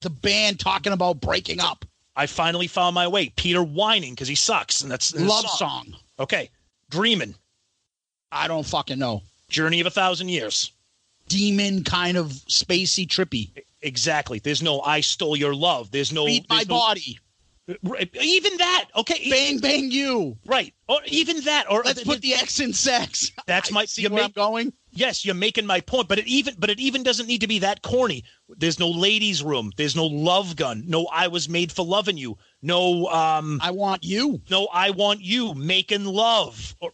the band talking about breaking up. I finally found my way. Peter whining because he sucks, and that's Love song. Okay, dreaming. I don't fucking know. Journey of a thousand years. Demon kind of spacey trippy. Exactly. There's no I stole your love. There's no Read my no- body. Even that. Okay. Bang bang you. Right. Or even that. Or Let's put the X in sex. That's my- see where make- I'm going. yes, you're making my point, but it even but it even doesn't need to be that corny. There's no ladies' room. There's no love gun. No, I was made for loving you. No, um, I want you. no, I want you making love or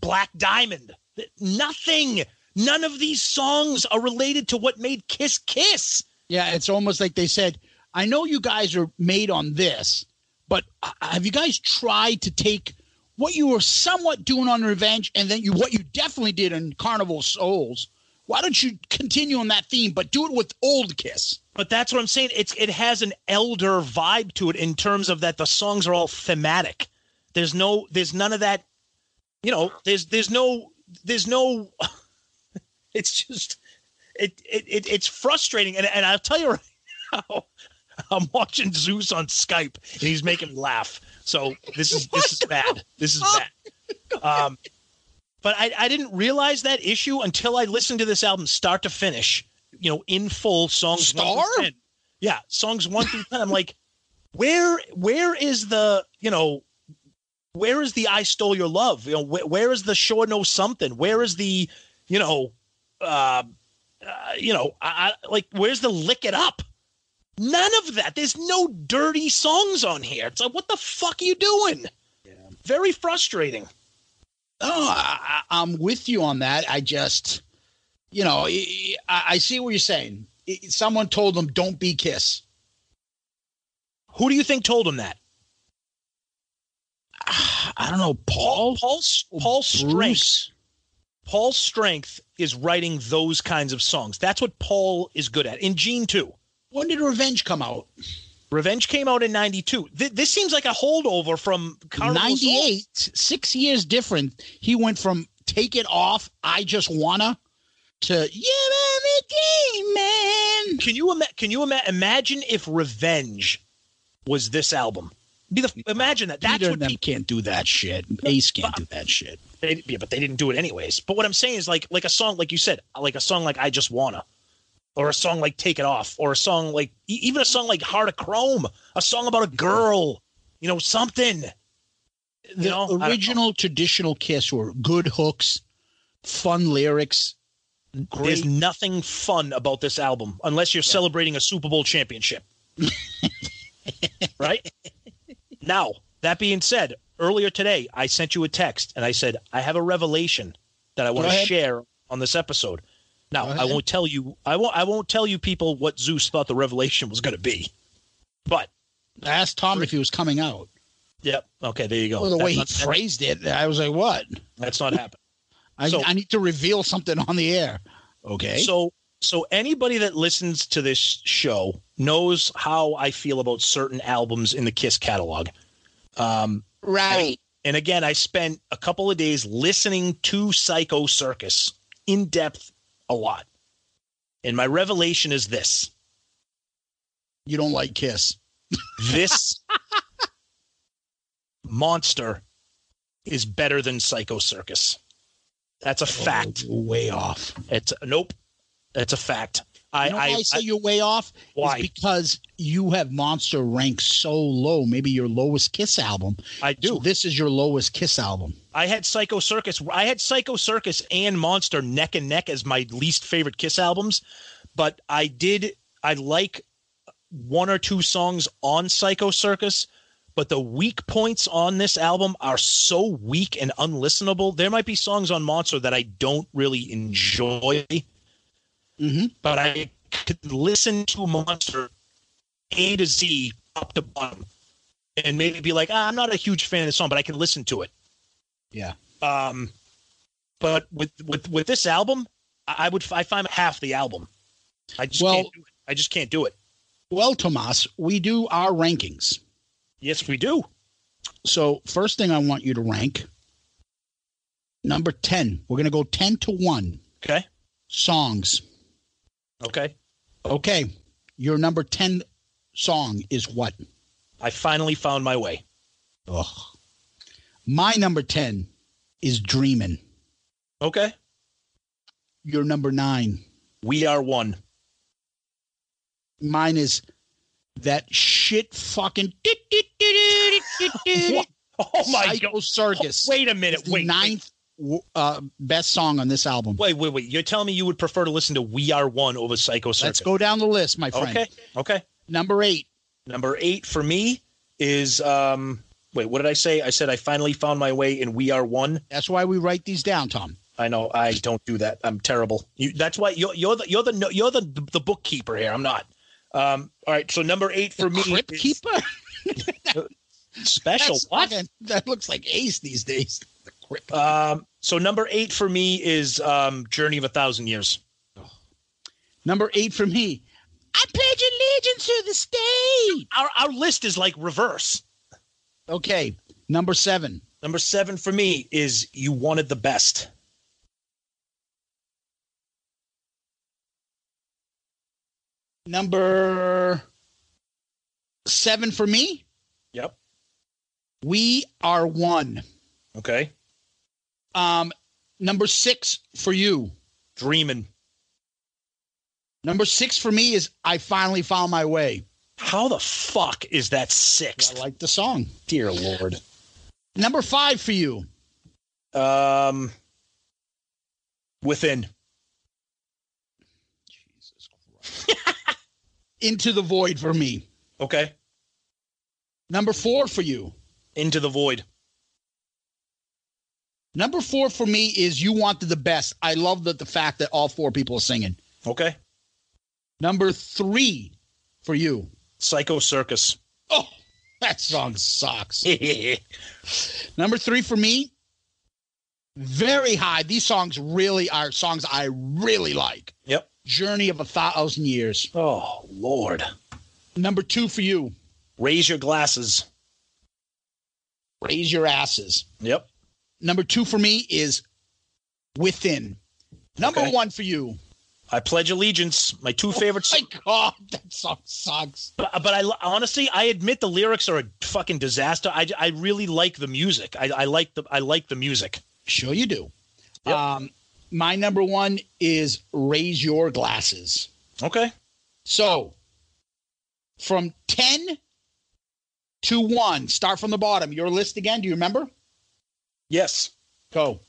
Black Diamond. Nothing. None of these songs are related to what made Kiss Kiss. Yeah, it's almost like they said, I know you guys are made on this, but uh, have you guys tried to take what you were somewhat doing on Revenge and then you what you definitely did in Carnival Souls Why don't you continue on that theme, but do it with old Kiss? But that's what I'm saying. It's it has an elder vibe to it in terms of that the songs are all thematic. There's no there's none of that, you know, there's there's no there's no it's just it it, it it's frustrating and, and I'll tell you right now, I'm watching Zeus on Skype and he's making me laugh. So this is this is bad. This is bad. Um but I, I didn't realize that issue until I listened to this album start to finish, you know, in full songs. Star? through 10. Yeah, songs one through ten. I'm like, where where is the you know where is the I stole your love? You know, where, where is the sure know something? Where is the you know uh, uh you know I, I like where's the lick it up? None of that. There's no dirty songs on here. It's like what the fuck are you doing? Very frustrating. Oh, I, I'm with you on that. I just, you know, I, I see what you're saying. Someone told them, "Don't be Kiss." Who do you think told him that? I don't know, Paul. Paul's oh, Paul's strength. Bruce? Paul's strength is writing those kinds of songs. That's what Paul is good at. In Gene too. When did Revenge come out? Revenge came out in '92. Th- this seems like a holdover from Carnival of Souls. 98, six years different. He went from Take It Off, I Just Wanna, to Man the Game Man. Can you ima- can you ima- imagine if Revenge was this album? Be the imagine that. That's Peter what people, can't do that shit. Ace can't do that shit. they, yeah, but they didn't do it anyways. But what I'm saying is like like a song like you said, like a song like I Just Wanna, or a song like Take It Off, or a song like even a song like Heart of Chrome, a song about a girl, you know, something. The You know, don't know. original traditional Kiss were good hooks, fun lyrics, There's nothing fun about this album unless you're celebrating a Super Bowl championship. right? Now, that being said, earlier today, I sent you a text and I said, I have a revelation that I want to share on this episode. Now, I won't tell you I won't I won't tell you people what Zeus thought the revelation was going to be. But I asked Tom if he was coming out. yep, okay, there you go. Well, the That's way he phrased it, I was like, "What? that's not happening. I, So- I need to reveal something on the air." Okay. So so anybody that listens to this show knows how I feel about certain albums in the Kiss catalog. Um, right. and again, I spent a couple of days listening to Psycho Circus in depth a lot. And my revelation is this. You don't like Kiss. This monster is better than Psycho Circus. That's a oh, fact. Oh, way off. It's nope. That's a fact. I, You know why I, I say I- you're way off? Why? It's because you have Monster ranked so low. Maybe your lowest Kiss album. I do. So this is your lowest Kiss album. I had Psycho Circus. I had Psycho Circus and Monster neck and neck as my least favorite Kiss albums, but I did. I like one or two songs on Psycho Circus, but the weak points on this album are so weak and unlistenable. There might be songs on Monster that I don't really enjoy, Mm-hmm. but I could listen to a Monster A to Z, up to bottom, and maybe be like, ah, I'm not a huge fan of the song, but I can listen to it. Yeah. Um, but with with with this album, I would I find half the album. I just Well- can't do it. I just can't do it. Well, Tomas, we do our rankings. Yes, we do. So first thing I want you to rank number 10. We're going to go 10 to 1 Okay. songs. Okay. Okay. Your number 10 song is what? I finally found my way. Ugh. My number 10 is Dreamin'. Okay. Your number 9. We are one. Mine is that shit fucking? Oh my Psycho god. Circus. Wait a minute. It's the Wait. ninth uh, best song on this album. Wait, wait, wait. You're telling me you would prefer to listen to We Are One over Psycho Circus? Let's go down the list, my friend. Okay. Okay. Number eight. Number eight for me is um. Wait, what did I say? I said I finally found my way in We Are One. That's why we write these down, Tom. I know I don't do that. I'm terrible. You, that's why you're you're the you're the you're the the bookkeeper here. I'm not. Um. All right. So number eight for me, Crypt Keeper? special. That's What? fucking- that looks like Ace these days. Um. So number eight for me is um Journey of a Thousand Years. Number eight for me. I pledge allegiance to the state. Our our list is like reverse. Okay. Number seven. Number seven for me is you wanted the best. Number seven for me. Yep. We are one. Okay. Um, number six for you. Dreaming. Number six for me is I finally found my way. How the fuck is that six? I like the song. Dear Lord. Number five for you. Um. Within. Jesus Christ. Into the void for me. Okay. Number four for you. Into the void. Number four for me is you wanted the best. I love the, the fact that all four people are singing. Okay. Number three for you. Psycho Circus. Oh, that song sucks. Number three for me, very high. These songs really are songs I really like. Yep. Journey of a Thousand Years. Oh Lord. Number two for you, Raise your glasses. Raise Your Asses. Yep. Number two for me is Within. Number Okay. one for you. I pledge allegiance. My two favorite. Oh my God, that song sucks. But, but I honestly, I admit the lyrics are a fucking disaster. I, I really like the music. I, I like the I like the music. Sure, you do. Yep. Um, my number one is Raise Your Glasses. Okay. So from 10 to 1, start from the bottom. Your list again. Do you remember? Yes. Go.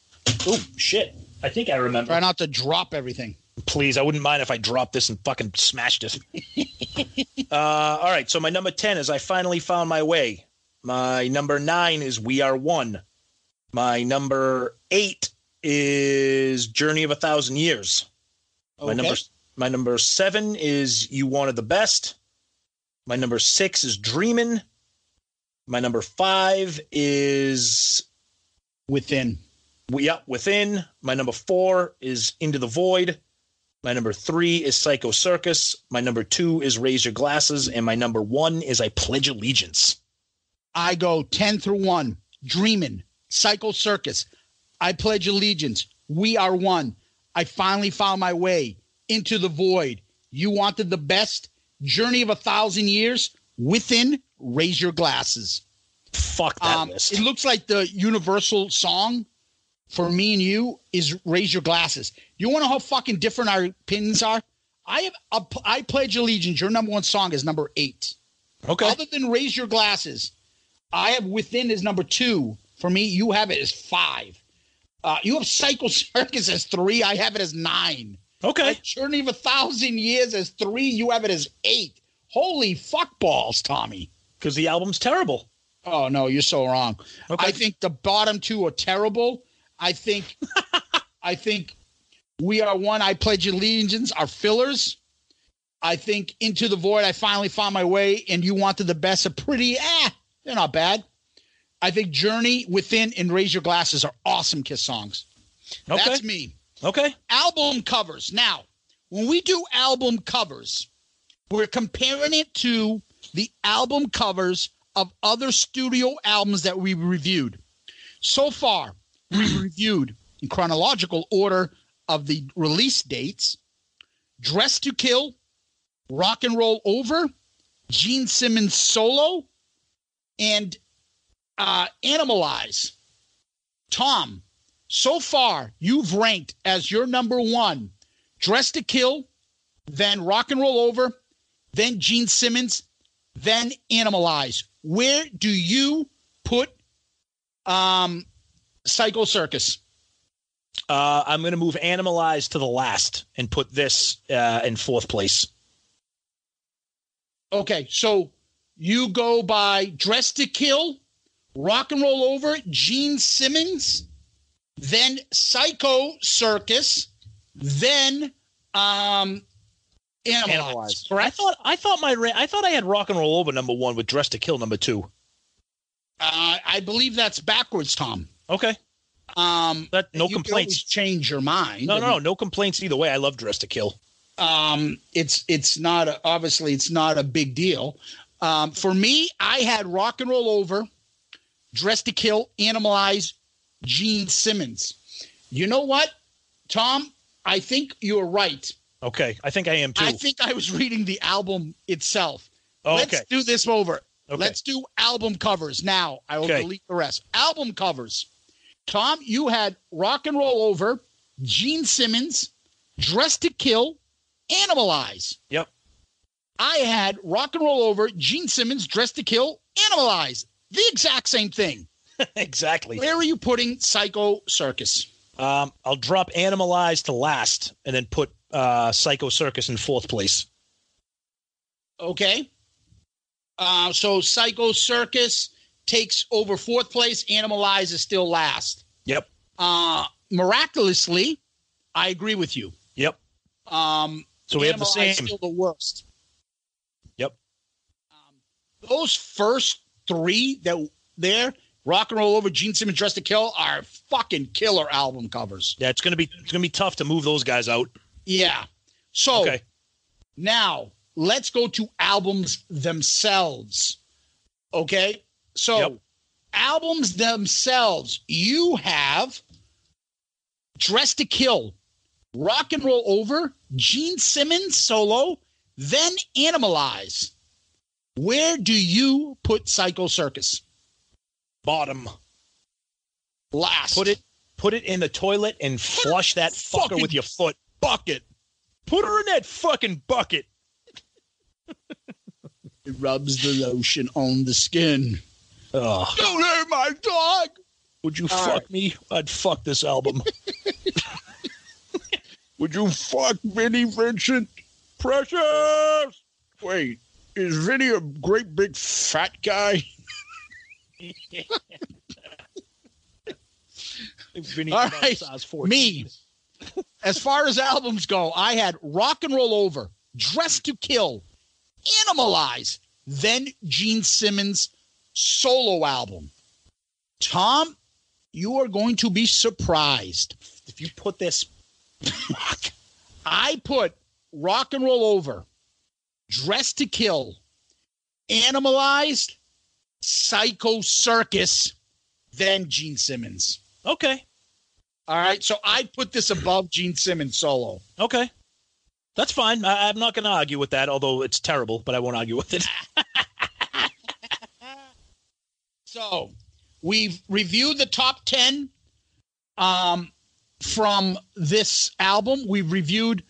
Oh shit. I think I remember. Try not to drop everything. Please, I wouldn't mind if I dropped this and fucking smashed it. uh, all right. So my number ten is I finally found my way. My number nine is We Are One. My number eight is Journey of a Thousand Years. My Okay. number my number seven is You Wanted the Best. My number six is Dreamin'. My number five is Within. we up within. My number four is Into the Void. My number three is Psycho Circus. My number two is Raise Your Glasses, and my number one is I Pledge Allegiance. I go 10 through 1. Dreamin'. Psycho Circus. I pledge allegiance. We are one. I finally found my way into the void. You wanted the best. Journey of a thousand years. Within. Raise your glasses. Fuck that Um, list. it looks like the universal song for me and you is "Raise Your Glasses." You want to know how fucking different our pins are? I have a, I pledge allegiance. Your number one song is number eight. okay. Other than "Raise Your Glasses," I have "Within" is number two for me. You have it as five. Uh, you have Psycho Circus" as three. I have it as nine. Okay. "Journey of a Thousand Years" as three. You have it as eight. Holy fuck balls, Tommy. Because the album's terrible. Oh no, you're so wrong. Okay. I think the bottom two are terrible. I think I think we are one. I pledge allegiance are fillers. I think into the void. I finally found my way, and you wanted the best. Are pretty. Eh, they're not bad. I think Journey within and Raise Your Glasses are awesome Kiss songs. Okay. That's me. Okay. Album covers. Now, when we do album covers, we're comparing it to the album covers of other studio albums that we reviewed. So far, we reviewed in chronological order of the release dates Dress to Kill, Rock and Roll Over, Gene Simmons Solo, and uh, Animalize. Tom, so far you've ranked as your number one Dress to Kill, then Rock and Roll Over, then Gene Simmons, then Animalize. Where do you put um, Psycho Circus? Uh, I'm going to move Animalize to the last and put this uh, in fourth place. Okay, so you go by Dress to Kill, Rock and Roll Over, Gene Simmons, then Psycho Circus, then um, Animalize. I thought I thought my I thought I had Rock and Roll Over number one with Dress to Kill number two. Uh, I believe that's backwards, Tom. Okay. Um, That no complaints. change your mind. No, no, no, no complaints either way. I love Dress to Kill. um, it's it's not a, obviously it's not a big deal. Um, for me, I had Rock and Roll Over, Dress to Kill, Animalize, Gene Simmons. You know what, Tom? I think you're right. Okay, I think I am too. I think I was reading the album itself. Oh, Let's okay. do this over. Okay. Let's do album covers now. I will Okay. delete the rest. Album covers. Tom, you had Rock and Roll Over, Gene Simmons, Dress to Kill, Animalize. Yep. I had Rock and Roll Over, Gene Simmons, Dress to Kill, Animalize. The exact same thing. exactly. Where are you putting Psycho Circus? Um, I'll drop Animalize to last, and then put uh, Psycho Circus in fourth place. Okay. Uh, so Psycho Circus takes over fourth place. Animalize is still last. Yep. Uh, miraculously, I agree with you. Yep. Um, So we have the same. Still the worst. Yep. Um, those first three that there, Rock and Roll Over, Gene Simmons, Dress to Kill, are fucking killer album covers. Yeah, it's gonna be it's gonna be tough to move those guys out. Yeah. So Okay. now let's go to albums themselves. Okay. So Yep. albums themselves, you have Dress to Kill, Rock and Roll Over, Gene Simmons solo, then Animalize. Where do you put Psycho Circus? Bottom. Last. Put it put it in the toilet and flush that fucker with your foot. Bucket. Put her in that fucking bucket. It rubs the lotion on the skin. Ugh. Don't hurt my dog. Would you All fuck right. me? I'd fuck this album. Would you fuck Vinnie Vincent? Precious! Wait, is Vinnie a great big fat guy? Vinnie All right, size 14. me. As far as albums go, I had Rock and Roll Over, Dress to Kill, Animalize, then Gene Simmons' solo album. Tom, you are going to be surprised. If you put this I put Rock and Roll Over, Dress to Kill, Animalized, Psycho Circus, then Gene Simmons. Okay. All right, so I put this above Gene Simmons solo. Okay. That's fine. I, I'm not going to argue with that, although it's terrible, but I won't argue with it. So we've reviewed the top 10 um, from this album. We've reviewed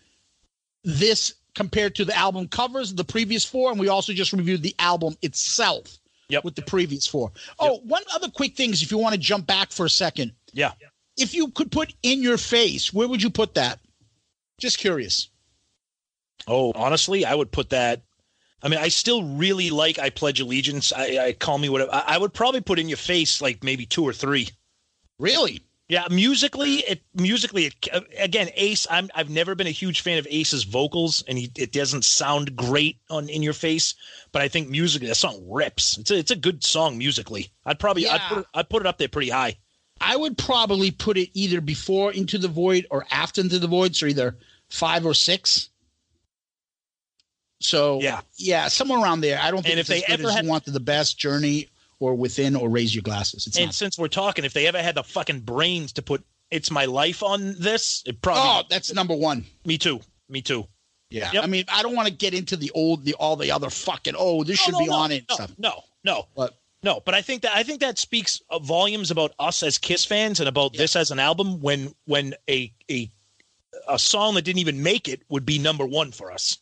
this compared to the album covers the previous four, and we also just reviewed the album itself Yep. with the previous four. Oh, one other quick thing is if you want to jump back for a second, Yeah. If you could put in your face, where would you put that? Just curious. Oh, honestly, I would put that. I mean, I still really like I Pledge Allegiance. I, I call me whatever. I, I would probably put in your face like maybe two or three. Really? Yeah, musically, it musically it, again Ace. I'm I've never been a huge fan of Ace's vocals, and he, it doesn't sound great on in your face. But I think musically, that song rips. It's a it's a good song musically. I'd probably I'd Yeah. put it, I'd put it up there pretty high. I would probably put it either before Into the Void or after Into the Void, so either five or six. So Yeah. yeah, somewhere around there. I don't think And if they ever had- you want the best journey or within or raise your glasses. It's and not. since we're talking, if they ever had the fucking brains to put "It's My Life" on this, it probably. Oh, that's number one. me too. Me too. Yeah. Yep. I mean, I don't want to get into the old, the all the other fucking. Oh, this No, should no, be no, on it. No, stuff. no, no. But No, but I think that I think that speaks uh, volumes about us as Kiss fans and about this as an album. When when a a a song that didn't even make it would be number one for us.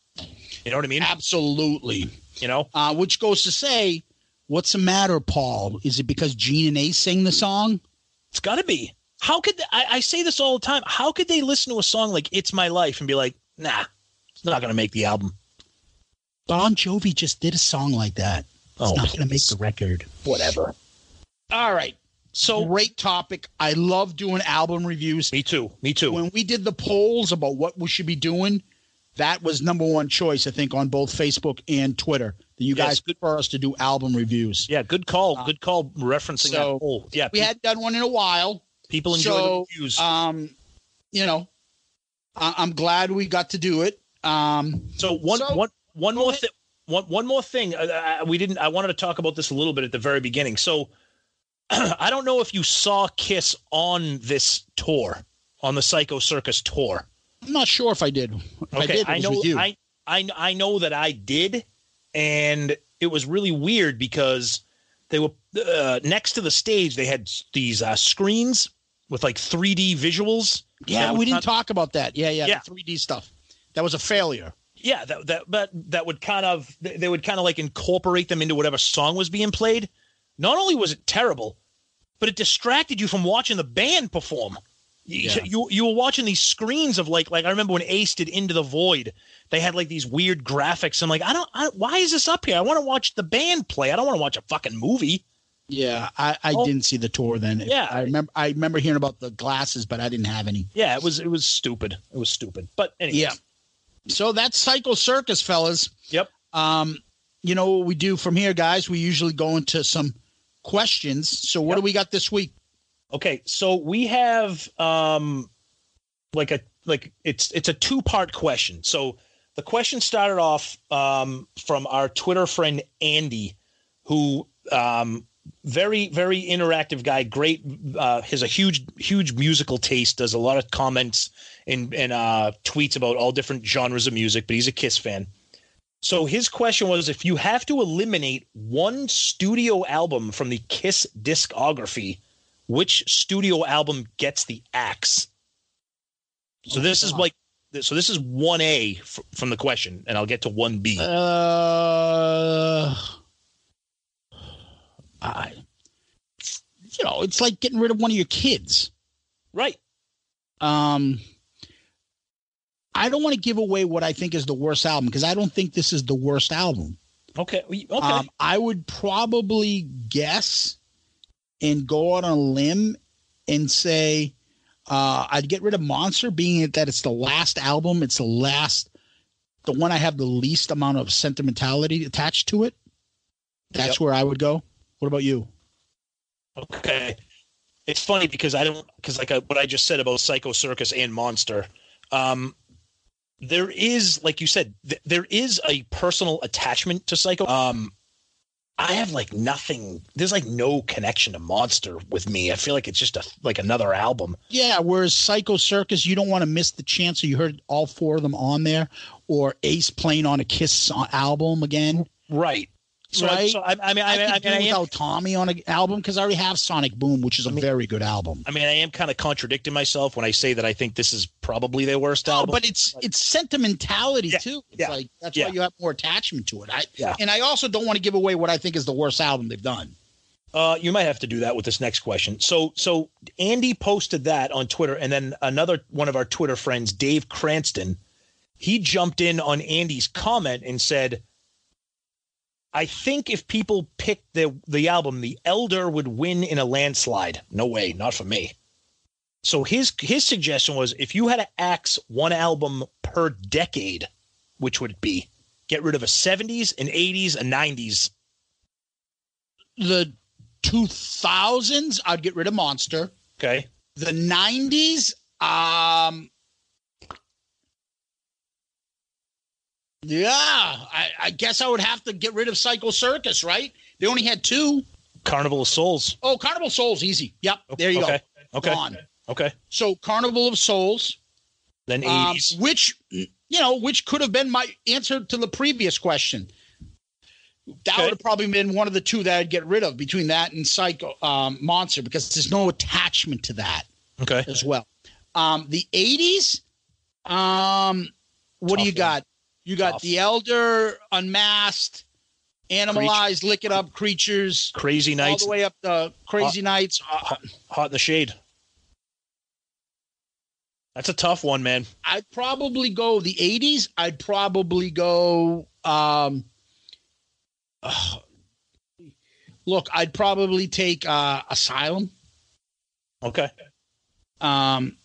You know what I mean? absolutely. You know? Uh, which goes to say, what's the matter, Paul? Is it because Gene and Ace sing the song? It's got to be. How could I, I say this all the time? How could they listen to a song like "It's My Life" and be like, "Nah, it's not going to make the album"? Bon Jovi just did a song like that. It's Oh, not going to make the record. Whatever. All right. So Great topic. I love doing album reviews. me too. Me too. When we did the polls about what we should be doing, that was number one choice, I think, on both Facebook and Twitter. That you Yes, guys prefer us to do album reviews. yeah, good call. Good call. Referencing Uh, so that poll. Yeah, We hadn't done one in a while. people enjoy so, the reviews. Um, you know, I- I'm glad we got to do it. Um, So one So- one one Go more thing. One one more thing. Uh, uh, we didn't. I wanted to talk about this a little bit at the very beginning. So I don't know if you saw Kiss on this tour, on the Psycho Circus tour. I'm not sure if I did. If I Okay, did, I know. you. I I I know that I did, and it was really weird because they were uh, next to the stage. They had these uh, screens with like 3D visuals. yeah, we didn't kind- talk about that. Yeah, yeah, Yeah. the 3D stuff. That was a failure. Yeah, that that but that would kind of they would kind of like incorporate them into whatever song was being played. Not only was it terrible, but it distracted you from watching the band perform. You, Yeah. you you were watching these screens of like like I remember when Ace did Into the Void, they had like these weird graphics. I'm like, I don't, I, why is this up here? I want to watch the band play. I don't want to watch a fucking movie. Yeah, I, I Oh. didn't see the tour then. Yeah. I remember. I remember hearing about the glasses, but I didn't have any. Yeah, it was it was stupid. It was stupid. But anyway, Yeah. So that's Psycho Circus, fellas. Yep. Um, you know what we do from here, guys? We usually go into some questions. So what Yep. do we got this week? Okay, so we have um like a like it's it's a two-part question. So the question started off um from our Twitter friend Andy who um very very interactive guy, great uh has a huge huge musical taste, does a lot of comments and and uh tweets about all different genres of music, but he's a Kiss fan. So his question was if you have to eliminate one studio album from the Kiss discography, which studio album gets the axe? So this is like so this is 1A f- from the question and I'll get to 1B. Uh, I, you know, it's like getting rid of one of your kids. right. Um, I don't want to give away what I think is the worst album because I don't think this is the worst album. Okay. Okay. Um, I would probably guess and go out on a limb and say uh, I'd get rid of Monster, being that it's the last album. It's the last, the one I have the least amount of sentimentality attached to it. That's Yep. where I would go. What about you? Okay. It's funny because I don't because like I, what I just said about Psycho Circus and Monster, um, there is like you said th- there is a personal attachment to Psycho. Um, I have like nothing. There's like no connection to Monster with me. I feel like it's just a like another album. Yeah, whereas Psycho Circus, you don't want to miss the chance. So you heard all four of them on there, or Ace playing on a Kiss album again. Right. So, I, Right. so I, I mean, I, I, mean, I, do mean, I am without Tommy on an album because I already have Sonic Boom, which is a very good album. I mean, I am kind of contradicting myself when I say that I think this is probably their worst No, album. but it's it's sentimentality Yeah, too. It's yeah, like that's yeah. why you have more attachment to it. I Yeah. and I also don't want to give away what I think is the worst album they've done. Uh, you might have to do that with this next question. So, so Andy posted that on Twitter, and then another one of our Twitter friends, Dave Cranston, he jumped in on Andy's comment and said, "I think if people picked the the album, The Elder would win in a landslide. No way, not for me." So his his suggestion was, if you had to axe one album per decade, which would it be? Get rid of a '70s, an '80s, a '90s. The two thousands, I'd get rid of Monster. Okay. The nineties, um, yeah, I, I guess I would have to get rid of Psycho Circus. Right? They only had two. Carnival of Souls. Oh, Carnival of Souls, easy. Yep, there you okay. go. Okay. Gone. Okay. So Carnival of Souls. Then um, 80s. which you know, which could have been my answer to the previous question. That Okay. would have probably been one of the two that I'd get rid of between that and Psycho um, Monster because there's no attachment to that okay. as well. Um, the '80s, um, what do you one. got? You got Tough. The Elder, Unmasked, Animalized, Lick It Up, Creatures, Crazy Nights. all the way up to Crazy Nights. Uh, Hot, hot in the Shade. That's a tough one, man. I'd probably go the 80s. I'd probably go um ugh. look, I'd probably take uh Asylum. Okay. Um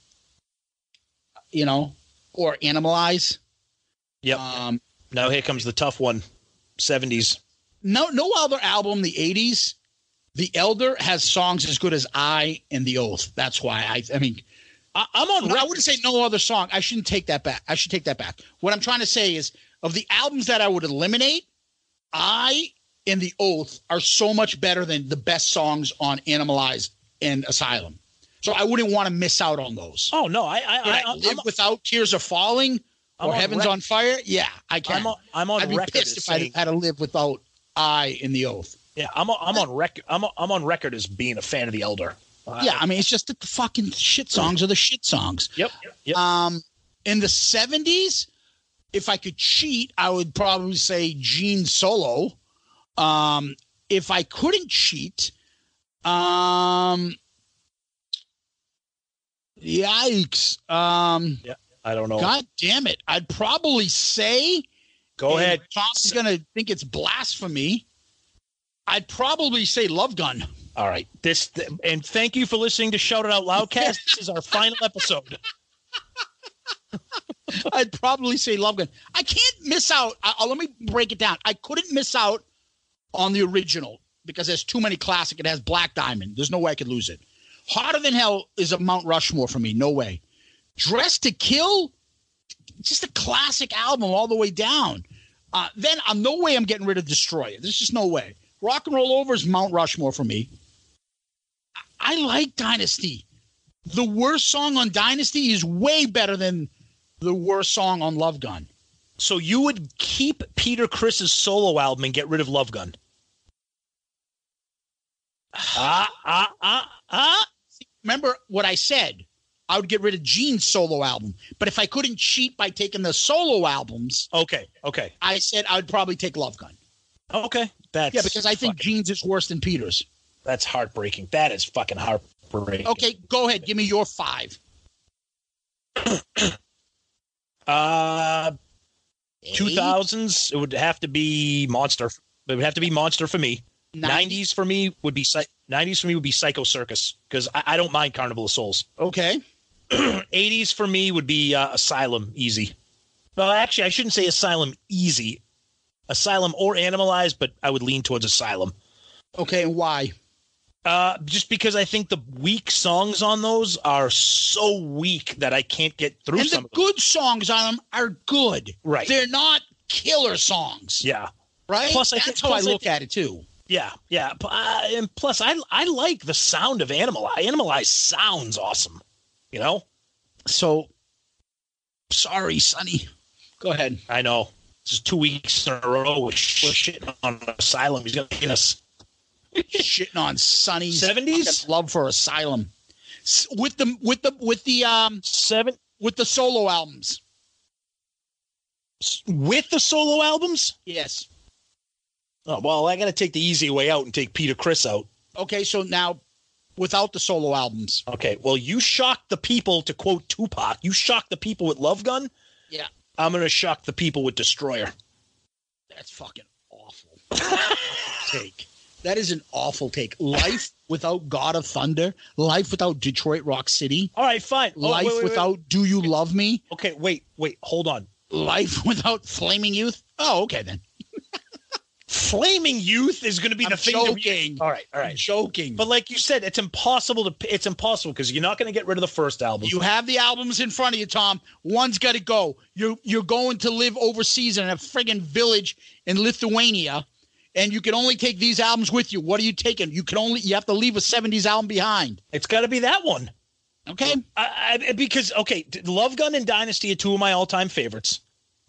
you know, or Animalize. Yep. Um now here comes the tough one. 70s. no no other album the 80s. The Elder has songs as good as I and The Oath. That's why I I mean I, I'm on. No, I wouldn't say no other song. I shouldn't take that back. I should take that back. What I'm trying to say is, of the albums that I would eliminate, I and the Oath are so much better than the best songs on Animalize and Asylum. So I wouldn't want to miss out on those. Oh no, I I, I I, live I'm, without Tears Are Falling I'm or on Heaven's on Fire? Yeah, I can. I'm on, I'm on I'd be record. pissed as if I saying- had to live without I in the Oath. yeah, I'm on, I'm on record. I'm on, I'm on record as being a fan of the Elder. Uh, yeah, I mean, it's just that the fucking shit songs are the shit songs. Yep. Yep. Um, in the seventies, if I could cheat, I would probably say Gene Solo. Um, if I couldn't cheat, um, yikes. Um, I don't know. God damn it! I'd probably say. Go ahead. Tom's gonna think it's blasphemy. I'd probably say Love Gun. All right. This and thank you for listening to Shout It Out Loudcast. this is our final episode. I'd probably say Love Gun. I can't miss out. I, I- let me break it down. I couldn't miss out on the original because there's too many classic. It has Black Diamond. There's no way I could lose it. Hotter Than Hell is a Mount Rushmore for me. No way. Dress to Kill, just a classic album all the way down. Uh, then I'm no way I'm getting rid of Destroyer. There's just no way. Rock and Roll Over is Mount Rushmore for me. I I like Dynasty. The worst song on Dynasty is way better than the worst song on Love Gun. So you would keep Peter Criss's solo album and get rid of Love Gun. Ah ah ah ah. Remember what I said? I would get rid of Gene's solo album. But if I couldn't cheat by taking the solo albums, Okay. Okay. I said I would probably take Love Gun. Okay. That's Yeah, because I think fucking- Gene's is worse than Peter's. that's heartbreaking. That is fucking heartbreaking. Okay, go ahead. Give me your five. Uh, two thousands. It would have to be Monster. It would have to be Monster for me. Nineties for me would be nineties for me would be Psycho Circus because I, I don't mind Carnival of Souls. Okay. 80s for me would be uh, Asylum easy. Well, actually, I shouldn't say Asylum easy. Asylum or Animalized, but I would lean towards Asylum. Okay, and why? Uh, just because I think the weak songs on those are so weak that I can't get through And some the of them. good songs on them are good. Right. They're not killer songs. Yeah, Right? Plus, I That's how I I look think- at it too. yeah, yeah. Uh, and plus, I I like the sound of Animal. Animalized sounds awesome. You know, So sorry, Sonny. Go ahead. I know. This is two weeks in a row with shitting on Asylum. He's gonna get us. Shitting on Sonny's 70s? love for Asylum. With the with the with the um Seven with the solo albums. with the solo albums. Yes. Oh, well, I got to take the easy way out and take Peter Criss out. Okay, so now without the solo albums. Okay, well, you shocked the people, to quote Tupac, you shocked the people with Love Gun. Yeah. I'm going to shock the people with Destroyer. That's fucking awful. take. That is an awful take. Life without God of Thunder, life without Detroit Rock City, All right, fine. Oh, life wait, wait, wait. without Do You Love Me, Okay, wait, wait, hold on. life without Flaming Youth. Oh, okay then. Flaming Youth is going to be I'm the thing. that we- joking. all right, all I'm joking. But like you said, it's impossible to. It's impossible because you're not going to get rid of the first album. You have the albums in front of you, Tom. One's got to go. You're you're going to live overseas in a friggin' village in Lithuania, and you can only take these albums with you. What are you taking? You can only you have to leave a '70s album behind. it's got to be that one. Okay. I, I, because okay, Love Gun and Dynasty are two of my all-time favorites.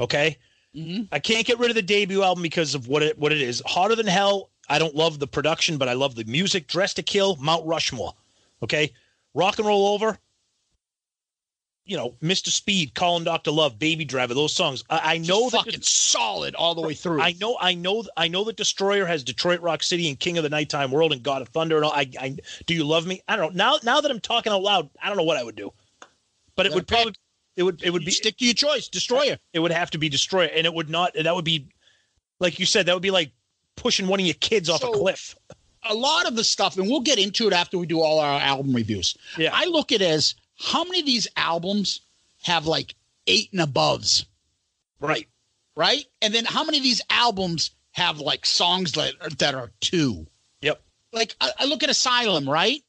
Okay, Mhm. I can't get rid of the debut album because of what it what it is. Hotter than hell. I don't love the production, but I love the music. Dress to Kill, Mount Rushmore. Okay, Rock and Roll Over. You know, Mr. Speed, Calling Doctor Love, Baby Driver, those songs. I, I know Just that fucking solid all the way through. I know, I know, I know that Destroyer has Detroit Rock City and King of the Nighttime World and God of Thunder and all. I, I do you love me? I don't know. Now, now that I'm talking out loud, I don't know what I would do, but it would probably, it would, it would be, stick to your choice, Destroyer. it would have to be Destroyer, and it would not. That would be, like you said, that would be like pushing one of your kids off a cliff. A lot of the stuff, and we'll get into it after we do all our album reviews. Yeah. I look at it as how many of these albums have like eight and aboves, Right. right? And then how many of these albums have like songs that are, that are two? Yep. Like I, I look at Asylum, right?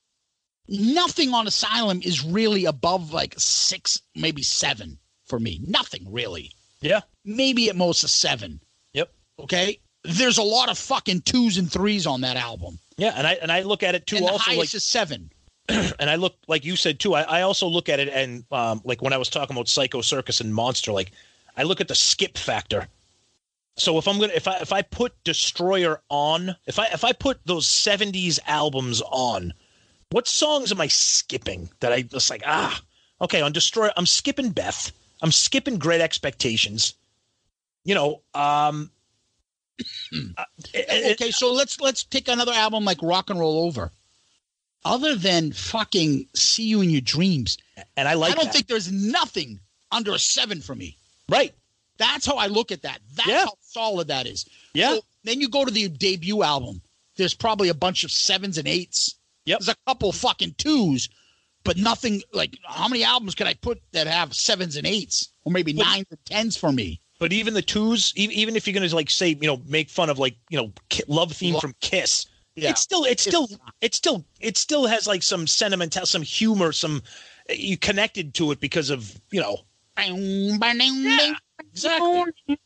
Nothing on Asylum is really above like six, maybe seven for me. Nothing really. Yeah. Maybe at most a seven. Yep. Okay. There's a lot of fucking twos and threes on that album. Yeah, and I and I look at it too. and the also, highest like, is seven. and I look like you said too. I, I also look at it and um, like when I was talking about Psycho Circus and Monster, like I look at the skip factor. So if I'm gonna if I if I put Destroyer on, if I if I put those '70s albums on, what songs am I skipping that I just like ah okay on Destroyer I'm skipping Beth, I'm skipping Great Expectations, you know um. uh, it- okay, so let's let's pick another album like Rock and Roll Over. Other than fucking See You in Your Dreams, and I like I don't that. think there's nothing under a seven for me. right That's how I look at that. That's Yeah. how solid that is. Yeah. So then you go to the debut album. There's probably a bunch of sevens and eights. Yep. There's a couple fucking twos, but nothing like how many albums could I put that have sevens and eights, or maybe But- nines and tens for me? But even the twos, even, even if you're gonna like say, you know, make fun of like, you know, love theme Lo- from Kiss, Yeah. it's still, it's It's still, not. it still, it still has like some sentimental, some humor, some eh, you connected to it because of, you know, Yeah, exactly.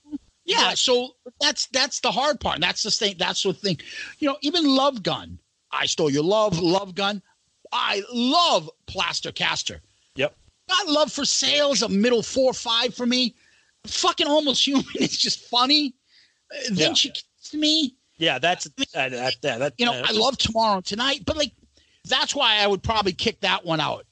Yeah, so that's that's the hard part. That's the thing. That's the thing. You know, even Love Gun. I stole your love, Love Gun. I love Plaster Caster. Yep. Got love for sales a middle four five for me. Fucking almost human. It's just funny. Uh, Then Yeah. she kissed me. yeah, that's that, that, that, that You know, uh, I love Tomorrow and Tonight, but like that's why I would probably kick that one out.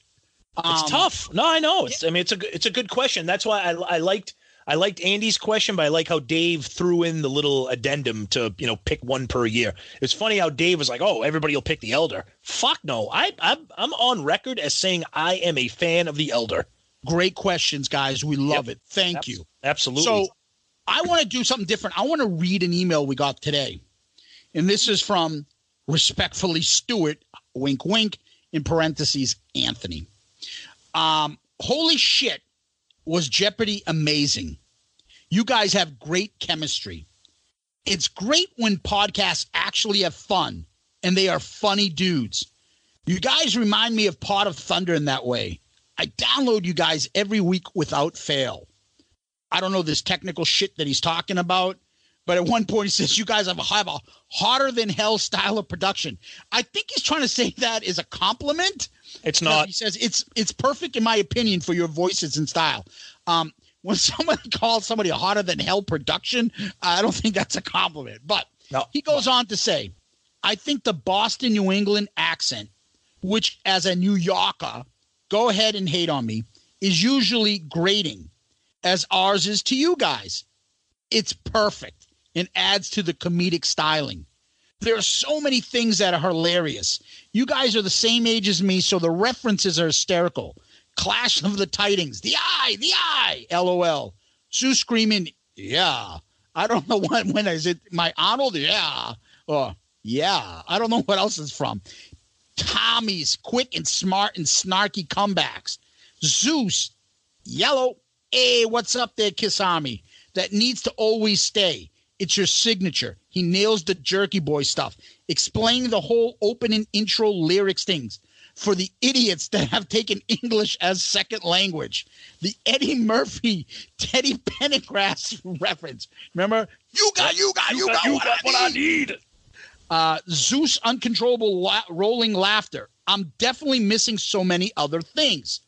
It's Um, tough. No, I know. It's. I mean, it's a. good- It's a good question. That's why I. I liked. I liked Andy's question, but I like how Dave threw in the little addendum to you know pick one per year. It's funny how Dave was like, "Oh, everybody will pick the Elder." Fuck no. I. I'm. I'm on record as saying I am a fan of the Elder. Great questions, guys. We love Yep. it. Thank you. Absolutely. So I want to do something different. I want to read an email we got today. And this is from respectfully Stewart, wink, wink, in parentheses, Anthony. Um, holy shit, was Jeopardy amazing? You guys have great chemistry. It's great when podcasts actually have fun and they are funny dudes. You guys remind me of Pot of Thunder in that way. I download you guys every week without fail. I don't know this technical shit that he's talking about, but at one point he says you guys have a, have a hotter than hell style of production. I think he's trying to say that is a compliment. It's not. He says it's it's perfect in my opinion for your voices and style. Um, when someone calls somebody a hotter than hell production, I don't think that's a compliment. But No. he goes on to say, I think the Boston New England accent, which as a New Yorker, go ahead and hate on me, is usually grating, as ours is to you guys. It's perfect and adds to the comedic styling. There are so many things that are hilarious. You guys are the same age as me, so the references are hysterical. Clash of the Titans, the eye, the eye, lol. Sue screaming, yeah. I don't know when, when is it my Arnold? Yeah. Or yeah. I don't know what else is from. Tommy's quick and smart and snarky comebacks. Zeus, yellow. Hey, what's up there, Kiss Army? That needs to always stay. It's your signature. He nails the jerky boy stuff, explaining the whole opening intro lyrics things for the idiots that have taken English as second language. The Eddie Murphy, Teddy Pendergrass reference. Remember? You got, you got, you, got, got, you what, I need. need. Uh, Zeus uncontrollable la- rolling laughter. I'm definitely missing so many other things.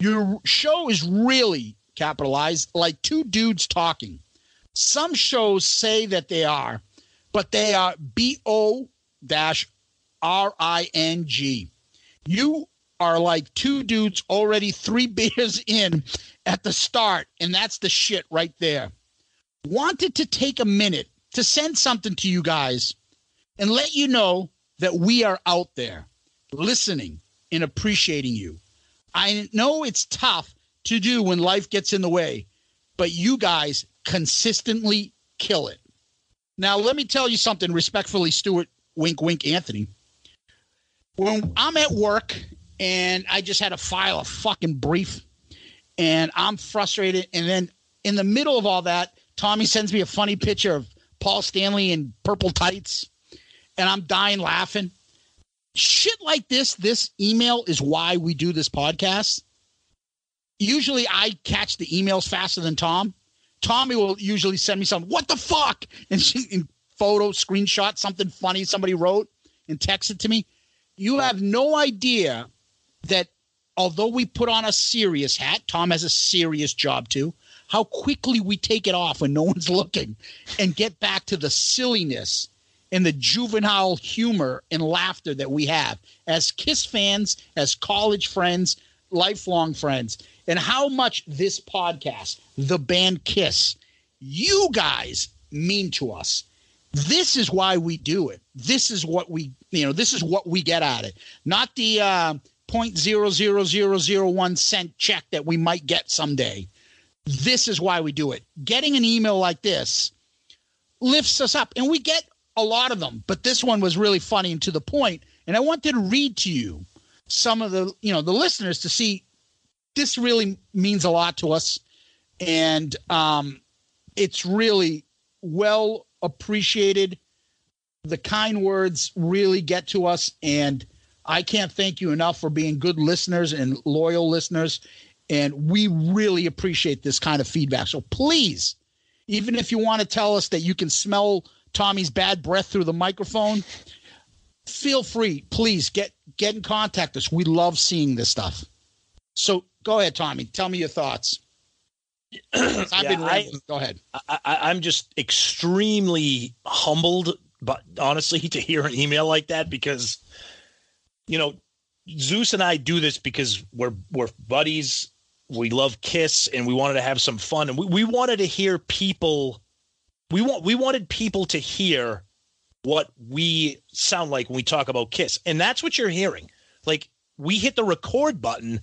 Your show is really capitalized like two dudes talking. Some shows say that they are, but they are B O dash R I N G. You are like two dudes already three beers in at the start, and that's the shit right there. Wanted to take a minute to send something to you guys and let you know that we are out there listening and appreciating you. I know it's tough to do when life gets in the way, but you guys consistently kill it. Now, let me tell you something respectfully, Stuart, wink, wink, Anthony. When I'm at work and I just had to file a fucking brief and I'm frustrated, and then in the middle of all that, Tommy sends me a funny picture of Paul Stanley in purple tights and I'm dying laughing. shit like this, this email is why we do this podcast. Usually I catch the emails faster than Tom. Tommy will usually send me something, what the fuck? And she and photo, screenshot, something funny somebody wrote and text it to me. You have no idea that although we put on a serious hat, Tom has a serious job too, how quickly we take it off when no one's looking and get back to the silliness and the juvenile humor and laughter that we have as Kiss fans, as college friends, lifelong friends, and how much this podcast, the band Kiss, you guys mean to us. This is why we do it. This is what we, you know, this is what we get out of it. Not the uh, 0.00001 cent check that we might get someday. This is why we do it. Getting an email like this lifts us up, and we get a lot of them, but this one was really funny and to the point. And I wanted to read to you some of the, you know, the listeners to see this really means a lot to us, and um, it's really well appreciated. The kind words really get to us, and I can't thank you enough for being good listeners and loyal listeners. And we really appreciate this kind of feedback. So please, even if you want to tell us that you can smell Tommy's bad breath through the microphone, feel free. Please get get in contact us. We love seeing this stuff. So go ahead, Tommy. Tell me your thoughts. I've Yeah, been I- Go ahead. I, I, I'm just extremely humbled, but honestly, to hear an email like that because, you know, Zeus and I do this because we're we're buddies. We love Kiss, and we wanted to have some fun, and we, we wanted to hear people. We want we wanted people to hear what we sound like when we talk about Kiss, and that's what you're hearing. Like we hit the record button,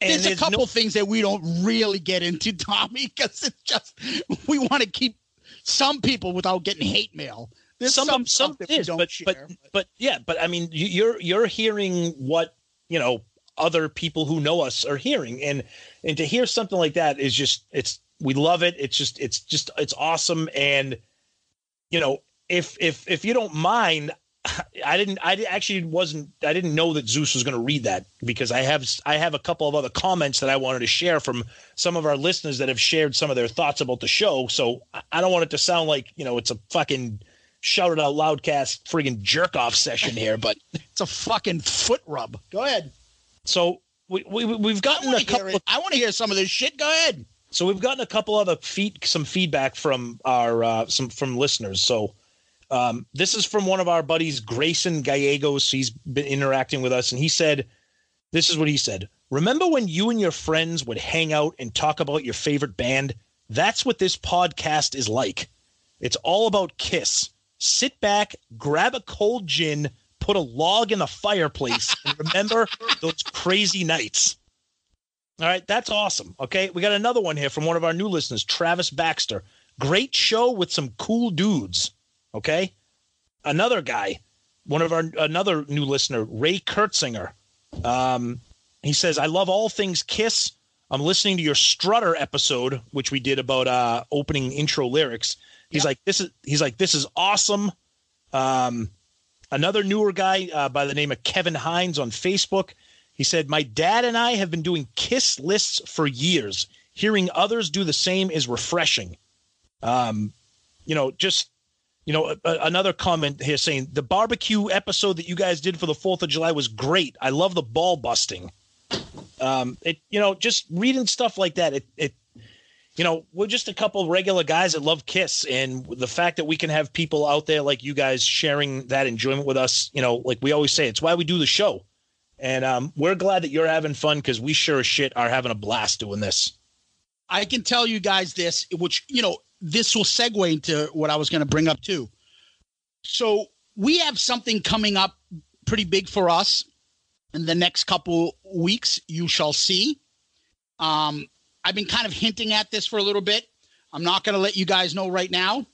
and There's a couple no- things that we don't really get into, Tommy, because it's just we want to keep some people without getting hate mail. There's some some, some stuff that we is, don't but, share. but but yeah, but I mean, you're you're hearing what you know other people who know us are hearing, and and to hear something like that is just it's we love it. It's just it's just it's awesome, and you know if if if you don't mind. I didn't. I actually wasn't. I didn't know that Zeus was going to read that because I have. I have a couple of other comments that I wanted to share from some of our listeners that have shared some of their thoughts about the show. So I- don't want it to sound like you know it's a fucking Shout It Out Loudcast friggin' jerk off session here. But it's a fucking foot rub. Go ahead. so we, we we've gotten a couple. Of, I want to hear some of this shit. Go ahead. so we've gotten a couple other feed some feedback from our uh, some from listeners. So um, this is from one of our buddies, Grayson Gallegos. He's been interacting with us, and he said, "This is what he said. Remember when you and your friends would hang out and talk about your favorite band? That's what this podcast is like. It's all about Kiss. Sit back, grab a cold gin, put a log in the fireplace, and remember those crazy nights." All right, that's awesome. Okay, we got another one here from one of our new listeners, Travis Baxter. Great show with some cool dudes. Okay, another guy, one of our another new listener, Ray Kurtzinger. Um, he says, "I love all things Kiss. I'm listening to your Strutter episode, which we did about uh, opening intro lyrics. He's like, this is he's like, this is awesome. Um, another newer guy uh, by the name of Kevin Hines on Facebook. He said, My dad and I have been doing kiss lists for years. Hearing others do the same is refreshing. Um, you know, just, you know, a, a- another comment here saying the barbecue episode that you guys did for the 4th of July was great. I love the ball busting. Um, it, you know, just reading stuff like that, it, it, you know, we're just a couple regular guys that love Kiss, and the fact that we can have people out there like you guys sharing that enjoyment with us, you know, like we always say, it's why we do the show. And um, we're glad that you're having fun because we sure as shit are having a blast doing this. I can tell you guys this, which, you know, this will segue into what I was going to bring up too. So we have something coming up pretty big for us in the next couple weeks. You shall see. Um, I've been kind of hinting at this for a little bit. I'm not going to let you guys know right now,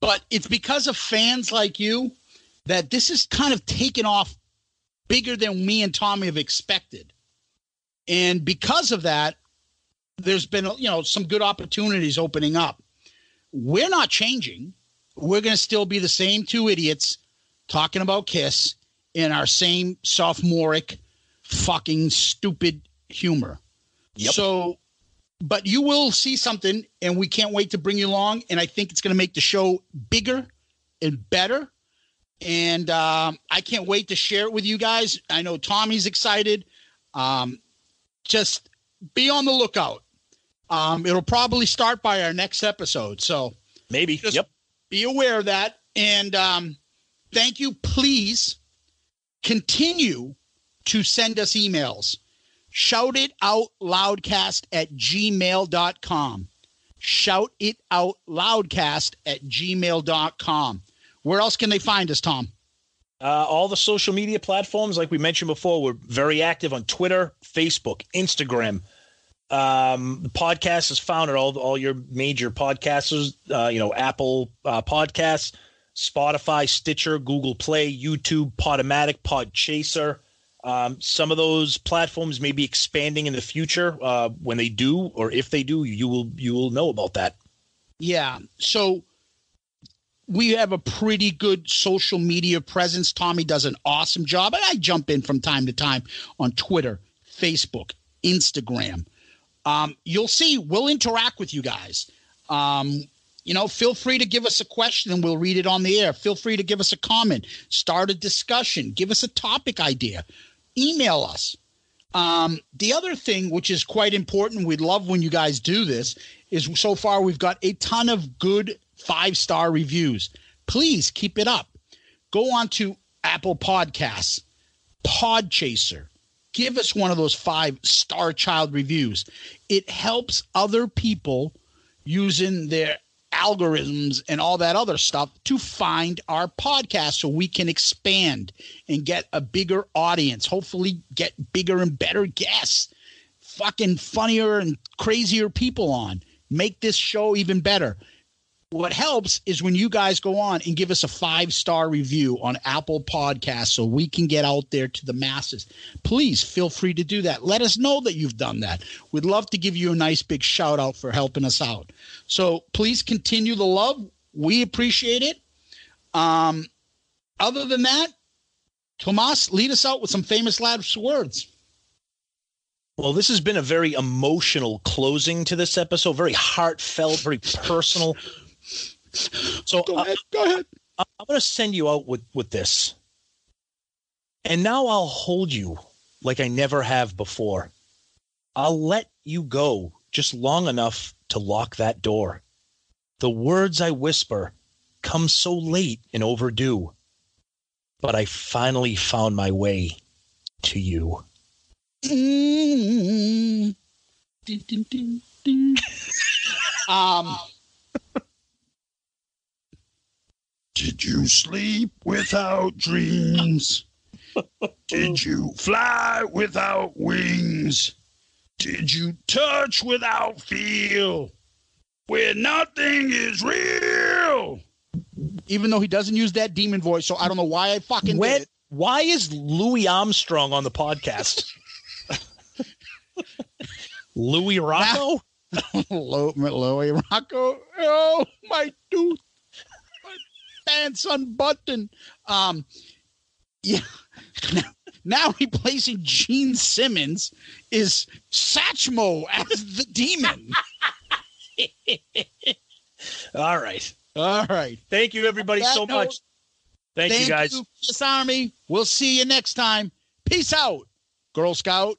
but it's because of fans like you that this is kind of taken off bigger than me and Tommy have expected. And because of that, there's been you know some good opportunities opening up. We're not changing. We're going to still be the same two idiots talking about Kiss in our same sophomoric fucking stupid humor. Yep. So, but you will see something, and we can't wait to bring you along. And I think it's going to make the show bigger and better. And um, I can't wait to share it with you guys. I know Tommy's excited. Um, just be on the lookout. Um, it'll probably start by our next episode. So Maybe. Yep. be aware of that. And um, thank you. Please continue to send us emails. Shout it out loudcast at gmail.com. Shout it out loudcast at gmail.com. Where else can they find us, Tom? Uh, all the social media platforms, like we mentioned before, we're very active on Twitter, Facebook, Instagram. Um, the podcast is found at all all your major podcasters. Uh, you know, Apple uh, Podcasts, Spotify, Stitcher, Google Play, YouTube, Podomatic, Podchaser. Um, some of those platforms may be expanding in the future. Uh, when they do, or if they do, you will you will know about that. Yeah. So we have a pretty good social media presence. Tommy does an awesome job. And I jump in from time to time on Twitter, Facebook, Instagram. Um, you'll see we'll interact with you guys. Um, you know, feel free to give us a question and we'll read it on the air. Feel free to give us a comment, start a discussion, give us a topic idea, email us. Um, the other thing, which is quite important, we'd love when you guys do this, is so far we've got a ton of good five star reviews. Please keep it up. Go on to Apple Podcasts, Podchaser. Give us one of those five star child reviews. It helps other people using their algorithms and all that other stuff to find our podcast so we can expand and get a bigger audience, hopefully get bigger and better guests, fucking funnier and crazier people on. Make this show even better. What helps is when you guys go on and give us a five star review on Apple Podcasts so we can get out there to the masses. Please feel free to do that. Let us know that you've done that. We'd love to give you a nice big shout out for helping us out. So please continue the love. We appreciate it. Um, other than that, Tomas, lead us out with some famous last words. Well, this has been a very emotional closing to this episode, very heartfelt, very personal. So Go ahead. Go ahead. I- I'm going to send you out with with this, and now I'll hold you like I never have before. I'll let you go just long enough to lock that door. The words I whisper come so late and overdue, but I finally found my way to you. Mm. Dun. um, did you sleep without dreams? Did you fly without wings? Did you touch without feel? Where nothing is real. Even though he doesn't use that demon voice, so I don't know why I fucking When, did it. why is Louis Armstrong on the podcast? Louis Rocco? Lo- Louis Rocco. Oh, my dude. My pants unbuttoned. Um, yeah. Now, now replacing Gene Simmons is Satchmo as the demon. All right. All right. Thank you, everybody, so note, much. Thank, you, guys. Kiss Army. We'll see you next time. Peace out, Girl Scout.